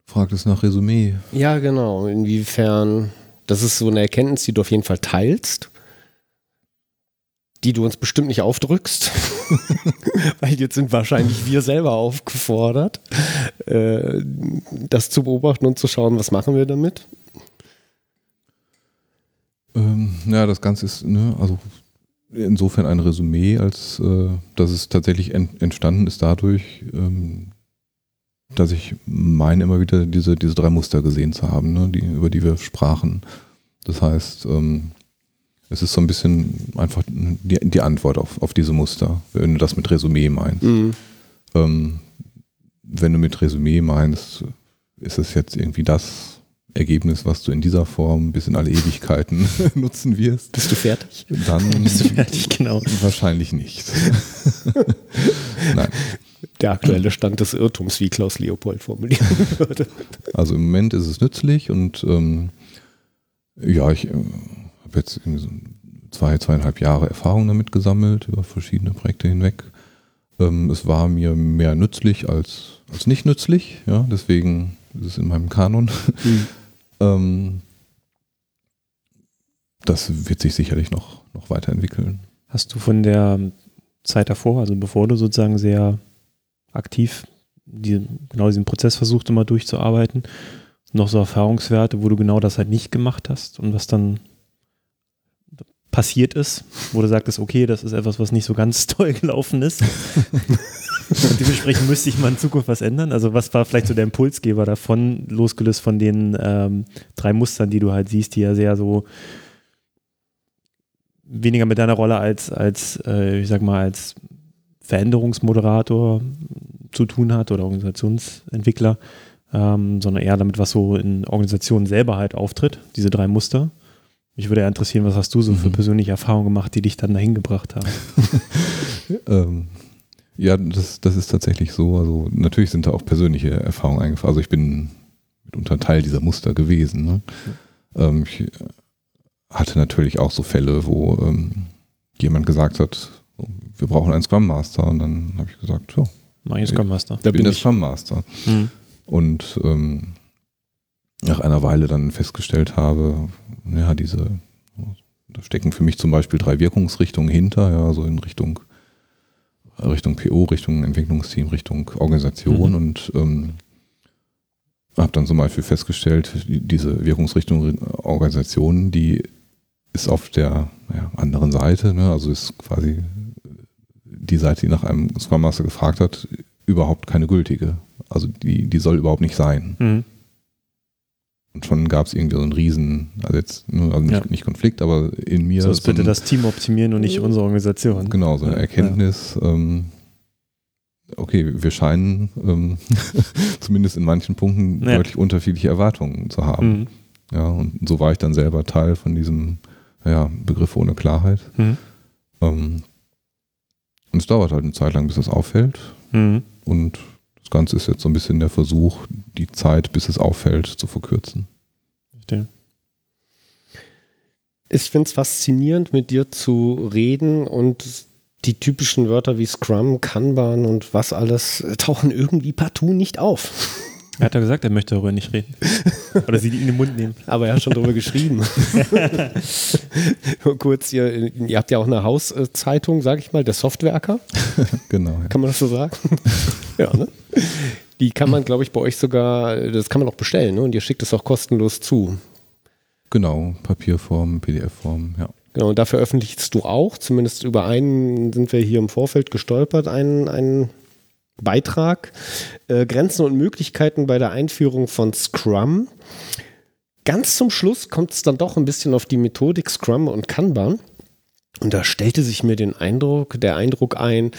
Fragt es nach Resümee. Ja, genau. Inwiefern, das ist so eine Erkenntnis, die du auf jeden Fall teilst die du uns bestimmt nicht aufdrückst, weil jetzt sind wahrscheinlich wir selber aufgefordert, äh, das zu beobachten und zu schauen, was machen wir damit. Ähm, ja, das Ganze ist, ne, also insofern ein Resümee, als äh, dass es tatsächlich ent entstanden ist dadurch, ähm, dass ich meine immer wieder diese, diese drei Muster gesehen zu haben, ne, die, über die wir sprachen. Das heißt, ähm, es ist so ein bisschen einfach die, die Antwort auf, auf diese Muster, wenn du das mit Resümee meinst. Mhm. Ähm, wenn du mit Resümee meinst, ist es jetzt irgendwie das Ergebnis, was du in dieser Form bis in alle Ewigkeiten nutzen wirst. Bist du fertig? Dann bist du fertig, genau. Wahrscheinlich nicht. Nein. Der aktuelle Stand des Irrtums, wie Klaus Leopold formulieren würde. Also im Moment ist es nützlich und ähm, ja, ich äh, habe jetzt so zwei, zweieinhalb Jahre Erfahrung damit gesammelt, über verschiedene Projekte hinweg. Ähm, es war mir mehr nützlich als, als nicht nützlich, ja, deswegen ist es in meinem Kanon. Mhm. ähm, das wird sich sicherlich noch, noch weiterentwickeln. Hast du von der Zeit davor, also bevor du sozusagen sehr aktiv die, genau diesen Prozess versucht immer durchzuarbeiten, noch so Erfahrungswerte, wo du genau das halt nicht gemacht hast und was dann passiert ist, wo du sagtest, okay, das ist etwas, was nicht so ganz toll gelaufen ist. Und dementsprechend müsste ich mal in Zukunft was ändern. Also was war vielleicht so der Impulsgeber davon, losgelöst von den ähm, drei Mustern, die du halt siehst, die ja sehr so weniger mit deiner Rolle als, als äh, ich sag mal, als Veränderungsmoderator zu tun hat oder Organisationsentwickler, ähm, sondern eher damit, was so in Organisationen selber halt auftritt, diese drei Muster. Mich würde ja interessieren, was hast du so für mhm. persönliche Erfahrungen gemacht, die dich dann dahin gebracht haben? ähm, ja, das, das ist tatsächlich so. Also natürlich sind da auch persönliche Erfahrungen eingefallen. Also ich bin mitunter Teil dieser Muster gewesen. Ne? Ähm, ich hatte natürlich auch so Fälle, wo ähm, jemand gesagt hat, wir brauchen einen Scrum Master. Und dann habe ich gesagt. Mach ich Scrum Master. Da bin, bin der Scrum Master. Mhm. Und ähm, nach einer Weile dann festgestellt habe, ja, diese, da stecken für mich zum Beispiel drei Wirkungsrichtungen hinter, ja, so in Richtung, Richtung PO, Richtung Entwicklungsteam, Richtung Organisation mhm. und ähm, habe dann zum Beispiel festgestellt, diese Wirkungsrichtung Organisation, die ist auf der ja, anderen Seite, ne, also ist quasi die Seite, die nach einem Scrum Master gefragt hat, überhaupt keine gültige. Also die, die soll überhaupt nicht sein. Mhm. Und schon gab es irgendwie so einen Riesen, also jetzt also nicht, ja. nicht Konflikt, aber in mir. So, bitte ein, das Team optimieren und nicht unsere Organisation. Genau, so eine Erkenntnis, ja. ähm, okay, wir scheinen ähm, zumindest in manchen Punkten ja. deutlich unterschiedliche Erwartungen zu haben. Mhm. Ja, und so war ich dann selber Teil von diesem ja, Begriff ohne Klarheit. Mhm. Ähm, und es dauert halt eine Zeit lang, bis das auffällt. Mhm. Und das Ganze ist jetzt so ein bisschen der Versuch, die Zeit, bis es auffällt, zu verkürzen. Den. Ich finde es faszinierend, mit dir zu reden und die typischen Wörter wie Scrum, Kanban und was alles tauchen irgendwie partout nicht auf. Er hat ja gesagt, er möchte darüber nicht reden. Oder sie in den Mund nehmen. Aber er hat schon darüber geschrieben. Kurz, ihr, ihr habt ja auch eine Hauszeitung, sag ich mal, der Softwerker. genau. Ja. Kann man das so sagen? ja, ne? Die kann man, glaube ich, bei euch sogar, das kann man auch bestellen, ne? Und ihr schickt es auch kostenlos zu. Genau, Papierform, PDF-Form, ja. Genau, und da veröffentlichst du auch, zumindest über einen sind wir hier im Vorfeld gestolpert, einen, einen Beitrag. Äh, Grenzen und Möglichkeiten bei der Einführung von Scrum. Ganz zum Schluss kommt es dann doch ein bisschen auf die Methodik Scrum und Kanban. Und da stellte sich mir den Eindruck, der Eindruck ein,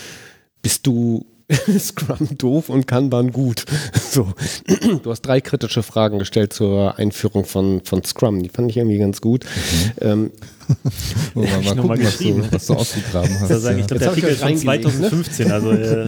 bist du Scrum doof und Kanban gut. So, du hast drei kritische Fragen gestellt zur Einführung von, von Scrum. Die fand ich irgendwie ganz gut. Mhm. Ähm, mal, mal gucken, was du, was du ausgegraben hast. Das sagen, ich glaube, der Artikel ist von 2015. Also, äh,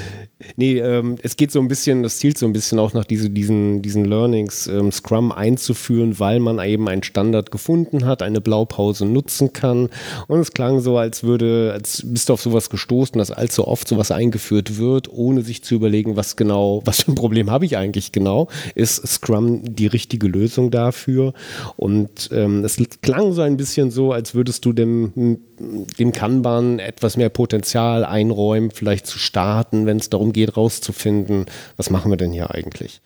Nee, ähm, es geht so ein bisschen, das zielt so ein bisschen auch nach diese, diesen, diesen Learnings, ähm, Scrum einzuführen, weil man eben einen Standard gefunden hat, eine Blaupause nutzen kann. Und es klang so, als würde, als bist du auf sowas gestoßen, dass allzu oft sowas eingeführt wird, ohne sich zu überlegen, was genau, was für ein Problem habe ich eigentlich genau. Ist Scrum die richtige Lösung dafür? Und ähm, es klang so ein bisschen so, als würdest du dem, dem Kanban etwas mehr Potenzial einräumen, vielleicht zu starten, wenn es darum geht, rauszufinden, was machen wir denn hier eigentlich?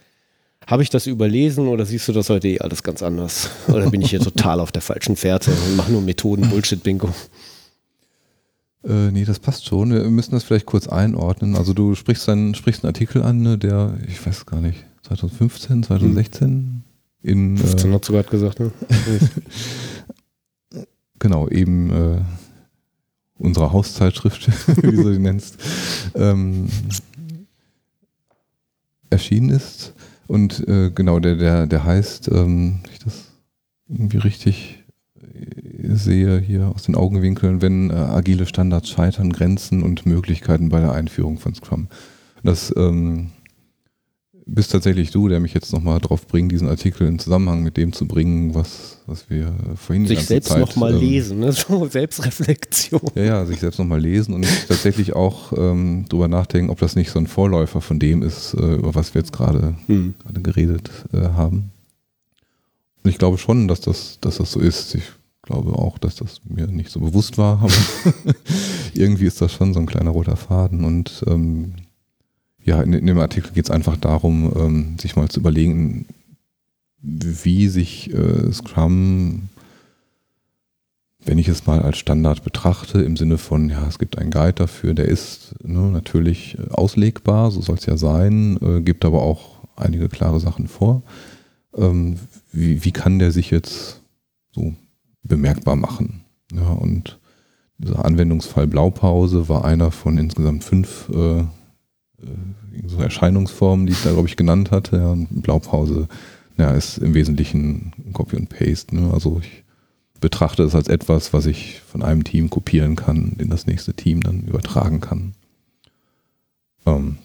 Habe ich das überlesen oder siehst du das heute eh alles ganz anders? Oder bin ich hier total auf der falschen Fährte und mache nur Methoden-Bullshit-Bingo? Äh, nee, das passt schon. Wir müssen das vielleicht kurz einordnen. Also du sprichst einen, sprichst einen Artikel an, ne, der, ich weiß gar nicht, 2015, 2016 hm. in 15 äh, hat sogar gesagt, ne? genau, eben äh, unserer Hauszeitschrift, wie du sie nennst, ähm, erschienen ist. Und äh, genau, der, der, der heißt, ähm, ich das irgendwie richtig äh, sehe hier aus den Augenwinkeln, wenn äh, agile Standards scheitern, Grenzen und Möglichkeiten bei der Einführung von Scrum. Das ähm, bist tatsächlich du, der mich jetzt nochmal drauf bringt, diesen Artikel in Zusammenhang mit dem zu bringen, was, was wir vorhin Sich selbst nochmal ähm, lesen, ne? so Selbstreflexion. Ja, ja, sich selbst nochmal lesen und tatsächlich auch ähm, drüber nachdenken, ob das nicht so ein Vorläufer von dem ist, äh, über was wir jetzt gerade hm. geredet äh, haben. Und ich glaube schon, dass das, dass das so ist. Ich glaube auch, dass das mir nicht so bewusst war, aber irgendwie ist das schon so ein kleiner roter Faden und ähm, ja, in, in dem Artikel geht es einfach darum, ähm, sich mal zu überlegen, wie sich äh, Scrum, wenn ich es mal als Standard betrachte, im Sinne von, ja, es gibt einen Guide dafür, der ist ne, natürlich äh, auslegbar, so soll es ja sein, äh, gibt aber auch einige klare Sachen vor. Ähm, wie, wie kann der sich jetzt so bemerkbar machen? Ja, und dieser Anwendungsfall Blaupause war einer von insgesamt fünf äh, so Erscheinungsformen, die ich da, glaube ich, genannt hatte. Ja, Blaupause ja, ist im Wesentlichen Copy und Paste. Ne? Also ich betrachte es als etwas, was ich von einem Team kopieren kann, in das nächste Team dann übertragen kann. Ähm,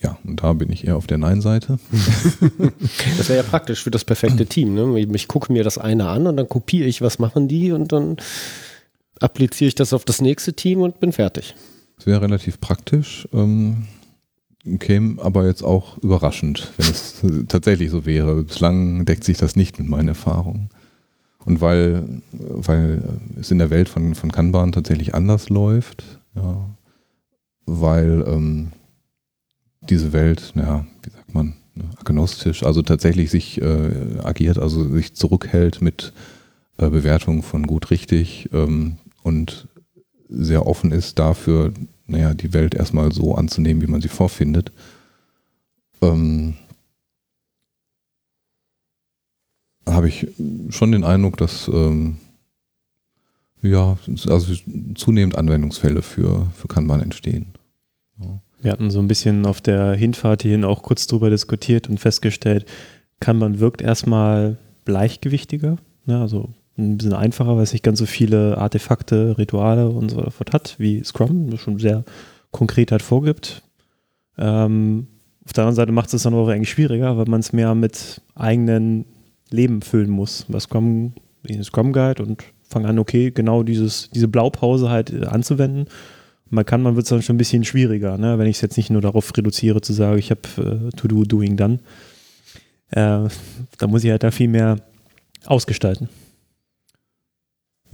ja, und da bin ich eher auf der Nein-Seite. das wäre ja praktisch für das perfekte Team. Ne? Ich gucke mir das eine an und dann kopiere ich, was machen die und dann appliziere ich das auf das nächste Team und bin fertig. Das wäre relativ praktisch, ähm, käme aber jetzt auch überraschend, wenn es tatsächlich so wäre. Bislang deckt sich das nicht mit meinen Erfahrungen. Und weil, weil es in der Welt von, von Kanban tatsächlich anders läuft, ja, weil ähm, diese Welt, naja, wie sagt man, ne, agnostisch, also tatsächlich sich äh, agiert, also sich zurückhält mit äh, Bewertungen von gut richtig ähm, und sehr offen ist dafür, naja, die Welt erstmal so anzunehmen, wie man sie vorfindet. Ähm, habe ich schon den Eindruck, dass ähm, ja, also zunehmend Anwendungsfälle für, für Kanban entstehen. Ja. Wir hatten so ein bisschen auf der Hinfahrt hierhin auch kurz drüber diskutiert und festgestellt, Kanban wirkt erstmal gleichgewichtiger, ne, also ein bisschen einfacher, weil es nicht ganz so viele Artefakte, Rituale und so fort hat, wie Scrum, das schon sehr konkret halt vorgibt. Ähm, Auf der anderen Seite macht es dann auch eigentlich schwieriger, weil man es mehr mit eigenen Leben füllen muss. Was Scrum, Scrum Guide und fange an, okay, genau dieses, diese Blaupause halt äh, anzuwenden. Man kann, man wird es dann schon ein bisschen schwieriger, ne? wenn ich es jetzt nicht nur darauf reduziere, zu sagen, ich habe äh, To Do, Doing, Done. Äh, da muss ich halt da viel mehr ausgestalten.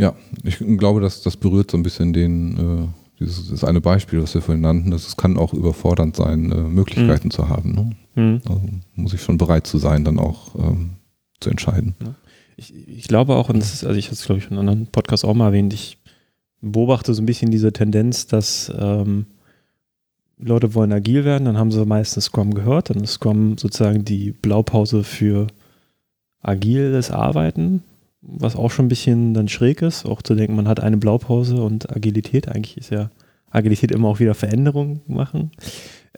Ja, ich glaube, dass das berührt so ein bisschen den, äh, dieses das eine Beispiel, was wir vorhin nannten, dass es kann auch überfordernd sein, äh, Möglichkeiten mhm. zu haben. Ne? Mhm. Also muss ich schon bereit zu sein, dann auch ähm, zu entscheiden. Ja. Ich, ich, glaube auch, und das ist, also ich habe es, glaube ich, in einem anderen Podcast auch mal erwähnt, ich beobachte so ein bisschen diese Tendenz, dass ähm, Leute wollen agil werden, dann haben sie meistens Scrum gehört, dann ist Scrum sozusagen die Blaupause für agiles Arbeiten was auch schon ein bisschen dann schräg ist, auch zu denken, man hat eine Blaupause und Agilität. Eigentlich ist ja Agilität immer auch wieder Veränderungen machen.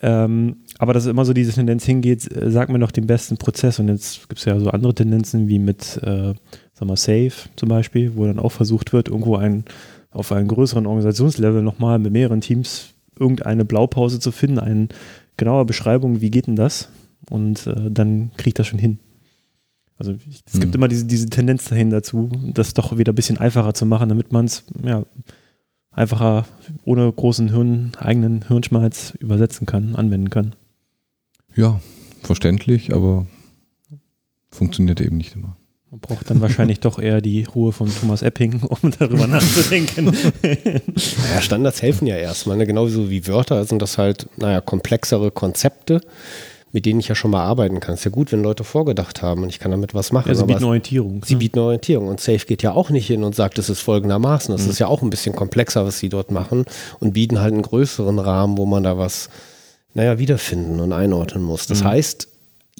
Ähm, aber dass immer so diese Tendenz hingeht, äh, sag mir noch den besten Prozess. Und jetzt gibt es ja so andere Tendenzen wie mit, äh, sag mal, Safe zum Beispiel, wo dann auch versucht wird, irgendwo ein, auf einem größeren Organisationslevel nochmal mit mehreren Teams irgendeine Blaupause zu finden, eine genaue Beschreibung, wie geht denn das? Und äh, dann kriegt das schon hin. Also es gibt hm. immer diese, diese Tendenz dahin dazu, das doch wieder ein bisschen einfacher zu machen, damit man es ja, einfacher ohne großen Hirn, eigenen Hirnschmalz übersetzen kann, anwenden kann. Ja, verständlich, aber funktioniert eben nicht immer. Man braucht dann wahrscheinlich doch eher die Ruhe von Thomas Epping, um darüber nachzudenken. naja, Standards helfen ja erstmal, ne? genauso wie Wörter sind das halt, naja, komplexere Konzepte mit denen ich ja schon mal arbeiten kann. Ist ja gut, wenn Leute vorgedacht haben und ich kann damit was machen. Ja, sie bieten Orientierung. Sie ne? bieten Orientierung und Safe geht ja auch nicht hin und sagt, es ist folgendermaßen. Das mhm. ist ja auch ein bisschen komplexer, was sie dort machen und bieten halt einen größeren Rahmen, wo man da was, naja, wiederfinden und einordnen muss. Das mhm. heißt,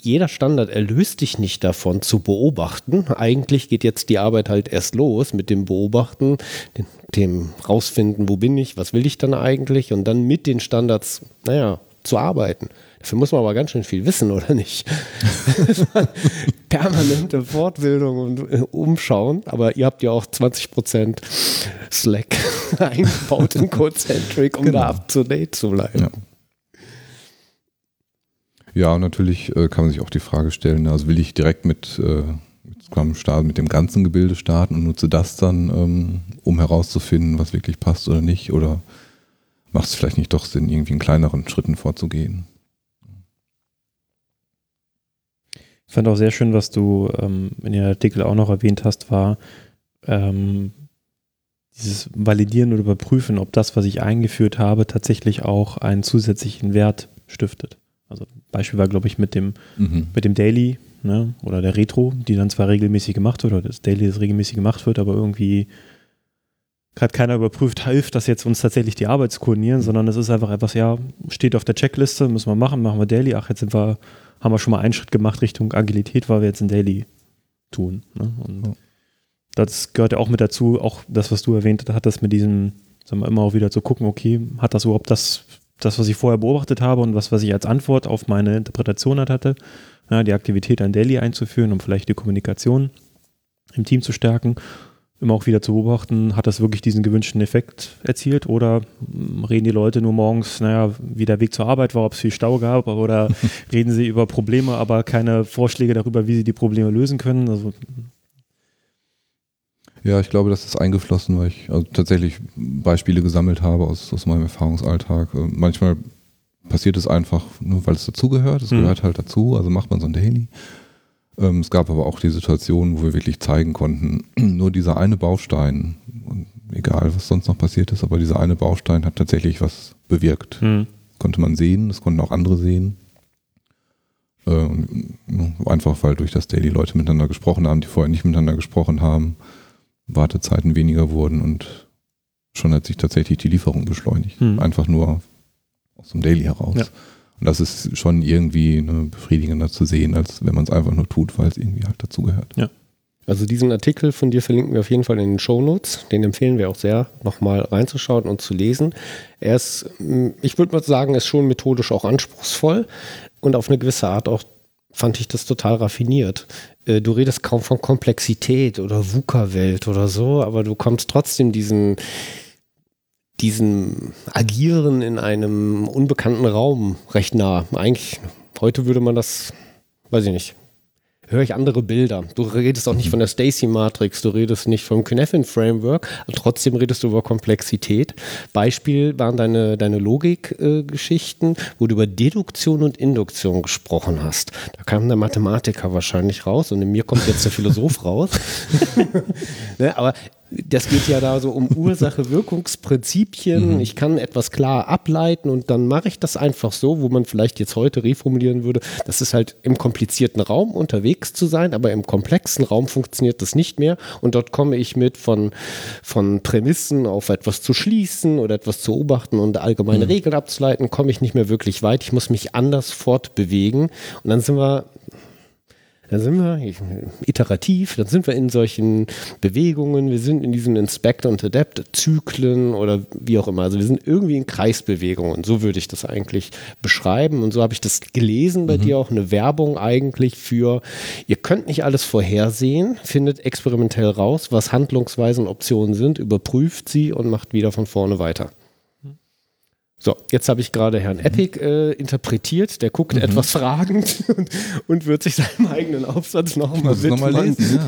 jeder Standard erlöst dich nicht davon zu beobachten. Eigentlich geht jetzt die Arbeit halt erst los mit dem Beobachten, dem, dem rausfinden, wo bin ich, was will ich dann eigentlich und dann mit den Standards, naja, zu arbeiten. Dafür muss man aber ganz schön viel wissen, oder nicht? Permanente Fortbildung und äh, Umschauen. Aber ihr habt ja auch 20% Slack eingebaut in Codecentric, um genau. da up to date zu bleiben. Ja. Ja, natürlich äh, kann man sich auch die Frage stellen, also will ich direkt mit, äh, mit Scrum starten, mit dem ganzen Gebilde starten und nutze das dann, ähm, um herauszufinden, was wirklich passt oder nicht? Oder macht es vielleicht nicht doch Sinn, irgendwie in kleineren Schritten vorzugehen? Ich fand auch sehr schön, was du ähm, in dem Artikel auch noch erwähnt hast, war ähm, dieses Validieren oder Überprüfen, ob das, was ich eingeführt habe, tatsächlich auch einen zusätzlichen Wert stiftet. Also Beispiel war, glaube ich, mit dem, mhm. mit dem Daily ne, oder der Retro, die dann zwar regelmäßig gemacht wird, oder das Daily, das regelmäßig gemacht wird, aber irgendwie hat keiner überprüft, hilft das jetzt uns tatsächlich die Arbeit zu koordinieren, sondern es ist einfach etwas, ja, steht auf der Checkliste, müssen wir machen, machen wir Daily, ach, jetzt sind wir haben wir schon mal einen Schritt gemacht Richtung Agilität, weil wir jetzt ein Daily tun. Ne? Und ja. das gehört ja auch mit dazu, auch das, was du erwähnt hattest, mit diesem, sagen wir immer auch wieder zu gucken, okay, hat das überhaupt das, das, was ich vorher beobachtet habe und was, was ich als Antwort auf meine Interpretation halt hatte, ja, die Aktivität ein Daily einzuführen, um vielleicht die Kommunikation im Team zu stärken immer auch wieder zu beobachten, hat das wirklich diesen gewünschten Effekt erzielt oder reden die Leute nur morgens, naja, wie der Weg zur Arbeit war, ob es viel Stau gab oder reden sie über Probleme, aber keine Vorschläge darüber, wie sie die Probleme lösen können. Also ja, ich glaube, das ist eingeflossen, weil ich also tatsächlich Beispiele gesammelt habe aus, aus meinem Erfahrungsalltag. Äh, manchmal passiert es einfach nur, weil es dazugehört. Es mhm. gehört halt dazu, also macht man so ein Daily. Ähm, es gab aber auch die Situation, wo wir wirklich zeigen konnten, nur dieser eine Baustein, egal was sonst noch passiert ist, aber dieser eine Baustein hat tatsächlich was bewirkt. Mhm. Das konnte man sehen, das konnten auch andere sehen. Äh, einfach weil durch das Daily Leute miteinander gesprochen haben, die vorher nicht miteinander gesprochen haben, Wartezeiten weniger wurden und schon hat sich tatsächlich die Lieferung beschleunigt. Mhm. Einfach nur aus dem Daily heraus. Ja. Und das ist schon irgendwie ne, befriedigender zu sehen, als wenn man es einfach nur tut, weil es irgendwie halt dazugehört. Ja. Also diesen Artikel von dir verlinken wir auf jeden Fall in den Show Notes. Den empfehlen wir auch sehr, nochmal reinzuschauen und zu lesen. Er ist, ich würde mal sagen, ist schon methodisch auch anspruchsvoll und auf eine gewisse Art auch fand ich das total raffiniert. Äh, du redest kaum von Komplexität oder VUCA-Welt oder so, aber du kommst trotzdem diesen, diesem Agieren in einem unbekannten Raum recht nah. Eigentlich heute würde man das, weiß ich nicht, höre ich andere Bilder. Du redest auch nicht von der Stacy-Matrix, du redest nicht vom Kneffin-Framework, trotzdem redest du über Komplexität. Beispiel waren deine, deine Logik-Geschichten, wo du über Deduktion und Induktion gesprochen hast. Da kam der Mathematiker wahrscheinlich raus und in mir kommt jetzt der Philosoph raus. ne, aber das geht ja da so um Ursache-Wirkungsprinzipien. Mhm. Ich kann etwas klar ableiten und dann mache ich das einfach so, wo man vielleicht jetzt heute reformulieren würde. Das ist halt im komplizierten Raum unterwegs zu sein, aber im komplexen Raum funktioniert das nicht mehr. Und dort komme ich mit von, von Prämissen auf etwas zu schließen oder etwas zu beobachten und allgemeine mhm. Regeln abzuleiten, komme ich nicht mehr wirklich weit. Ich muss mich anders fortbewegen. Und dann sind wir dann sind wir iterativ, dann sind wir in solchen Bewegungen, wir sind in diesen Inspect und Adapt Zyklen oder wie auch immer. Also wir sind irgendwie in Kreisbewegungen. So würde ich das eigentlich beschreiben. Und so habe ich das gelesen bei mhm. dir auch eine Werbung eigentlich für, ihr könnt nicht alles vorhersehen, findet experimentell raus, was Handlungsweisen, Optionen sind, überprüft sie und macht wieder von vorne weiter. So, jetzt habe ich gerade Herrn Epic äh, interpretiert, der guckt mhm. etwas fragend und, und, wird sich seinen eigenen Aufsatz nochmal widmen. Noch mal lesen,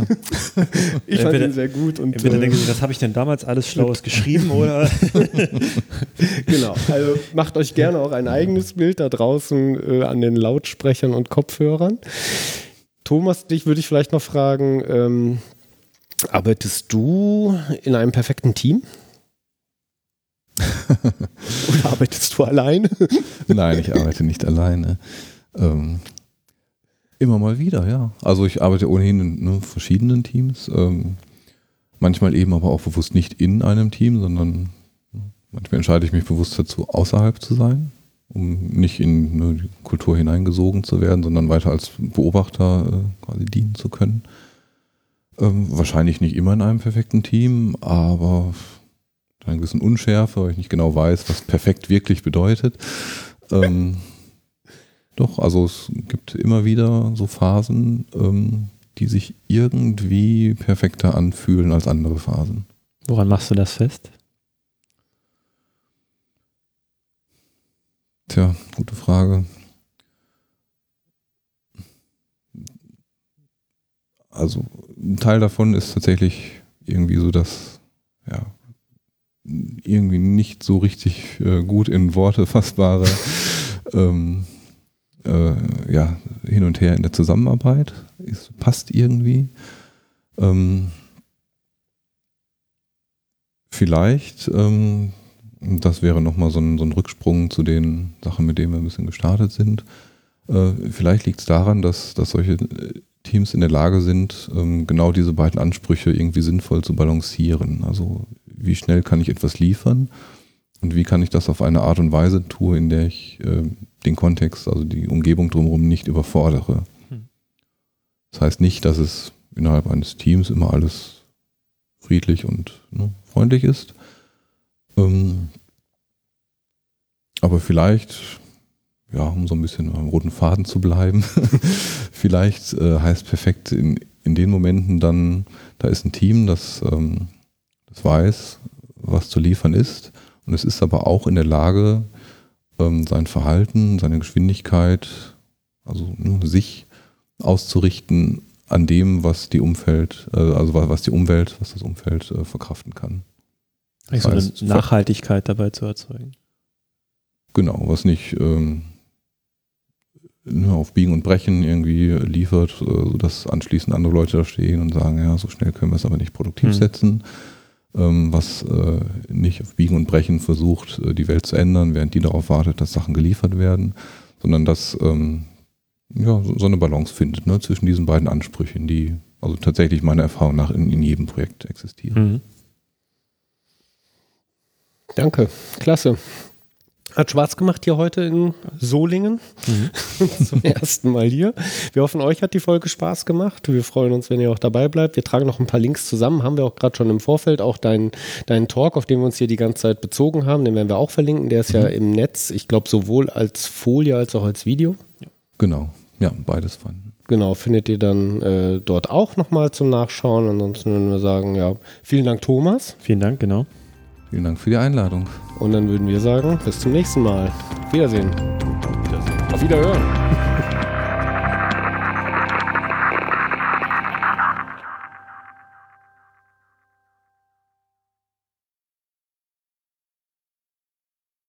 ja. ich fand ihn sehr gut. Und, entweder äh, denken Sie, was habe ich denn damals alles Schlaues geschrieben oder? genau, also macht euch gerne auch ein eigenes Bild da draußen äh, an den Lautsprechern und Kopfhörern. Thomas, dich würde ich vielleicht noch fragen, ähm, arbeitest du in einem perfekten Team? Oder arbeitest du alleine? Nein, ich arbeite nicht alleine. Ähm, immer mal wieder, ja. Also ich arbeite ohnehin in ne, verschiedenen Teams. Ähm, manchmal eben aber auch bewusst nicht in einem Team, sondern ne, manchmal entscheide ich mich bewusst dazu, außerhalb zu sein, um nicht in ne, die Kultur hineingesogen zu werden, sondern weiter als Beobachter äh, quasi dienen zu können. Ähm, wahrscheinlich nicht immer in einem perfekten Team, aber einer gewissen Unschärfe, weil ich nicht genau weiß, was perfekt wirklich bedeutet. Ähm, doch, also es gibt immer wieder so Phasen, ähm, die sich irgendwie perfekter anfühlen als andere Phasen. Woran machst du das fest? Tja, gute Frage. Also ein Teil davon ist tatsächlich irgendwie so das, ja, irgendwie nicht so richtig äh, gut in Worte fassbare ähm, äh, ja, hin und her in der Zusammenarbeit. Es passt irgendwie. Ähm, vielleicht, ähm, das wäre nochmal so ein, so ein Rücksprung zu den Sachen, mit denen wir ein bisschen gestartet sind. Äh, vielleicht liegt es daran, dass, dass solche äh, Teams in der Lage sind, ähm, genau diese beiden Ansprüche irgendwie sinnvoll zu balancieren. Also wie schnell kann ich etwas liefern und wie kann ich das auf eine Art und Weise tun, in der ich äh, den Kontext, also die Umgebung drumherum nicht überfordere. Hm. Das heißt nicht, dass es innerhalb eines Teams immer alles friedlich und ne, freundlich ist. Ähm, aber vielleicht, ja, um so ein bisschen am roten Faden zu bleiben, vielleicht äh, heißt perfekt in, in den Momenten dann, da ist ein Team, das ähm, es weiß, was zu liefern ist und es ist aber auch in der Lage, ähm, sein Verhalten, seine Geschwindigkeit, also sich auszurichten an dem, was die Umfeld, äh, also was die Umwelt, was das Umfeld äh, verkraften kann. Das also heißt, eine Nachhaltigkeit dabei zu erzeugen. Genau, was nicht ähm, auf Biegen und Brechen irgendwie liefert, äh, sodass anschließend andere Leute da stehen und sagen, ja, so schnell können wir es aber nicht produktiv hm. setzen was äh, nicht auf Biegen und Brechen versucht, äh, die Welt zu ändern, während die darauf wartet, dass Sachen geliefert werden, sondern dass ähm, ja, so eine Balance findet ne, zwischen diesen beiden Ansprüchen, die also tatsächlich meiner Erfahrung nach in, in jedem Projekt existieren. Mhm. Danke, klasse. Hat Spaß gemacht hier heute in Solingen. Mhm. Zum ersten Mal hier. Wir hoffen, euch hat die Folge Spaß gemacht. Wir freuen uns, wenn ihr auch dabei bleibt. Wir tragen noch ein paar Links zusammen. Haben wir auch gerade schon im Vorfeld. Auch deinen dein Talk, auf den wir uns hier die ganze Zeit bezogen haben, den werden wir auch verlinken. Der ist mhm. ja im Netz, ich glaube, sowohl als Folie als auch als Video. Genau. Ja, beides fanden. Genau, findet ihr dann äh, dort auch nochmal zum Nachschauen. Ansonsten würden wir sagen, ja, vielen Dank, Thomas. Vielen Dank, genau. Vielen Dank für die Einladung. Und dann würden wir sagen, bis zum nächsten Mal. Auf Wiedersehen. Auf Wiedersehen. Auf Wiederhören.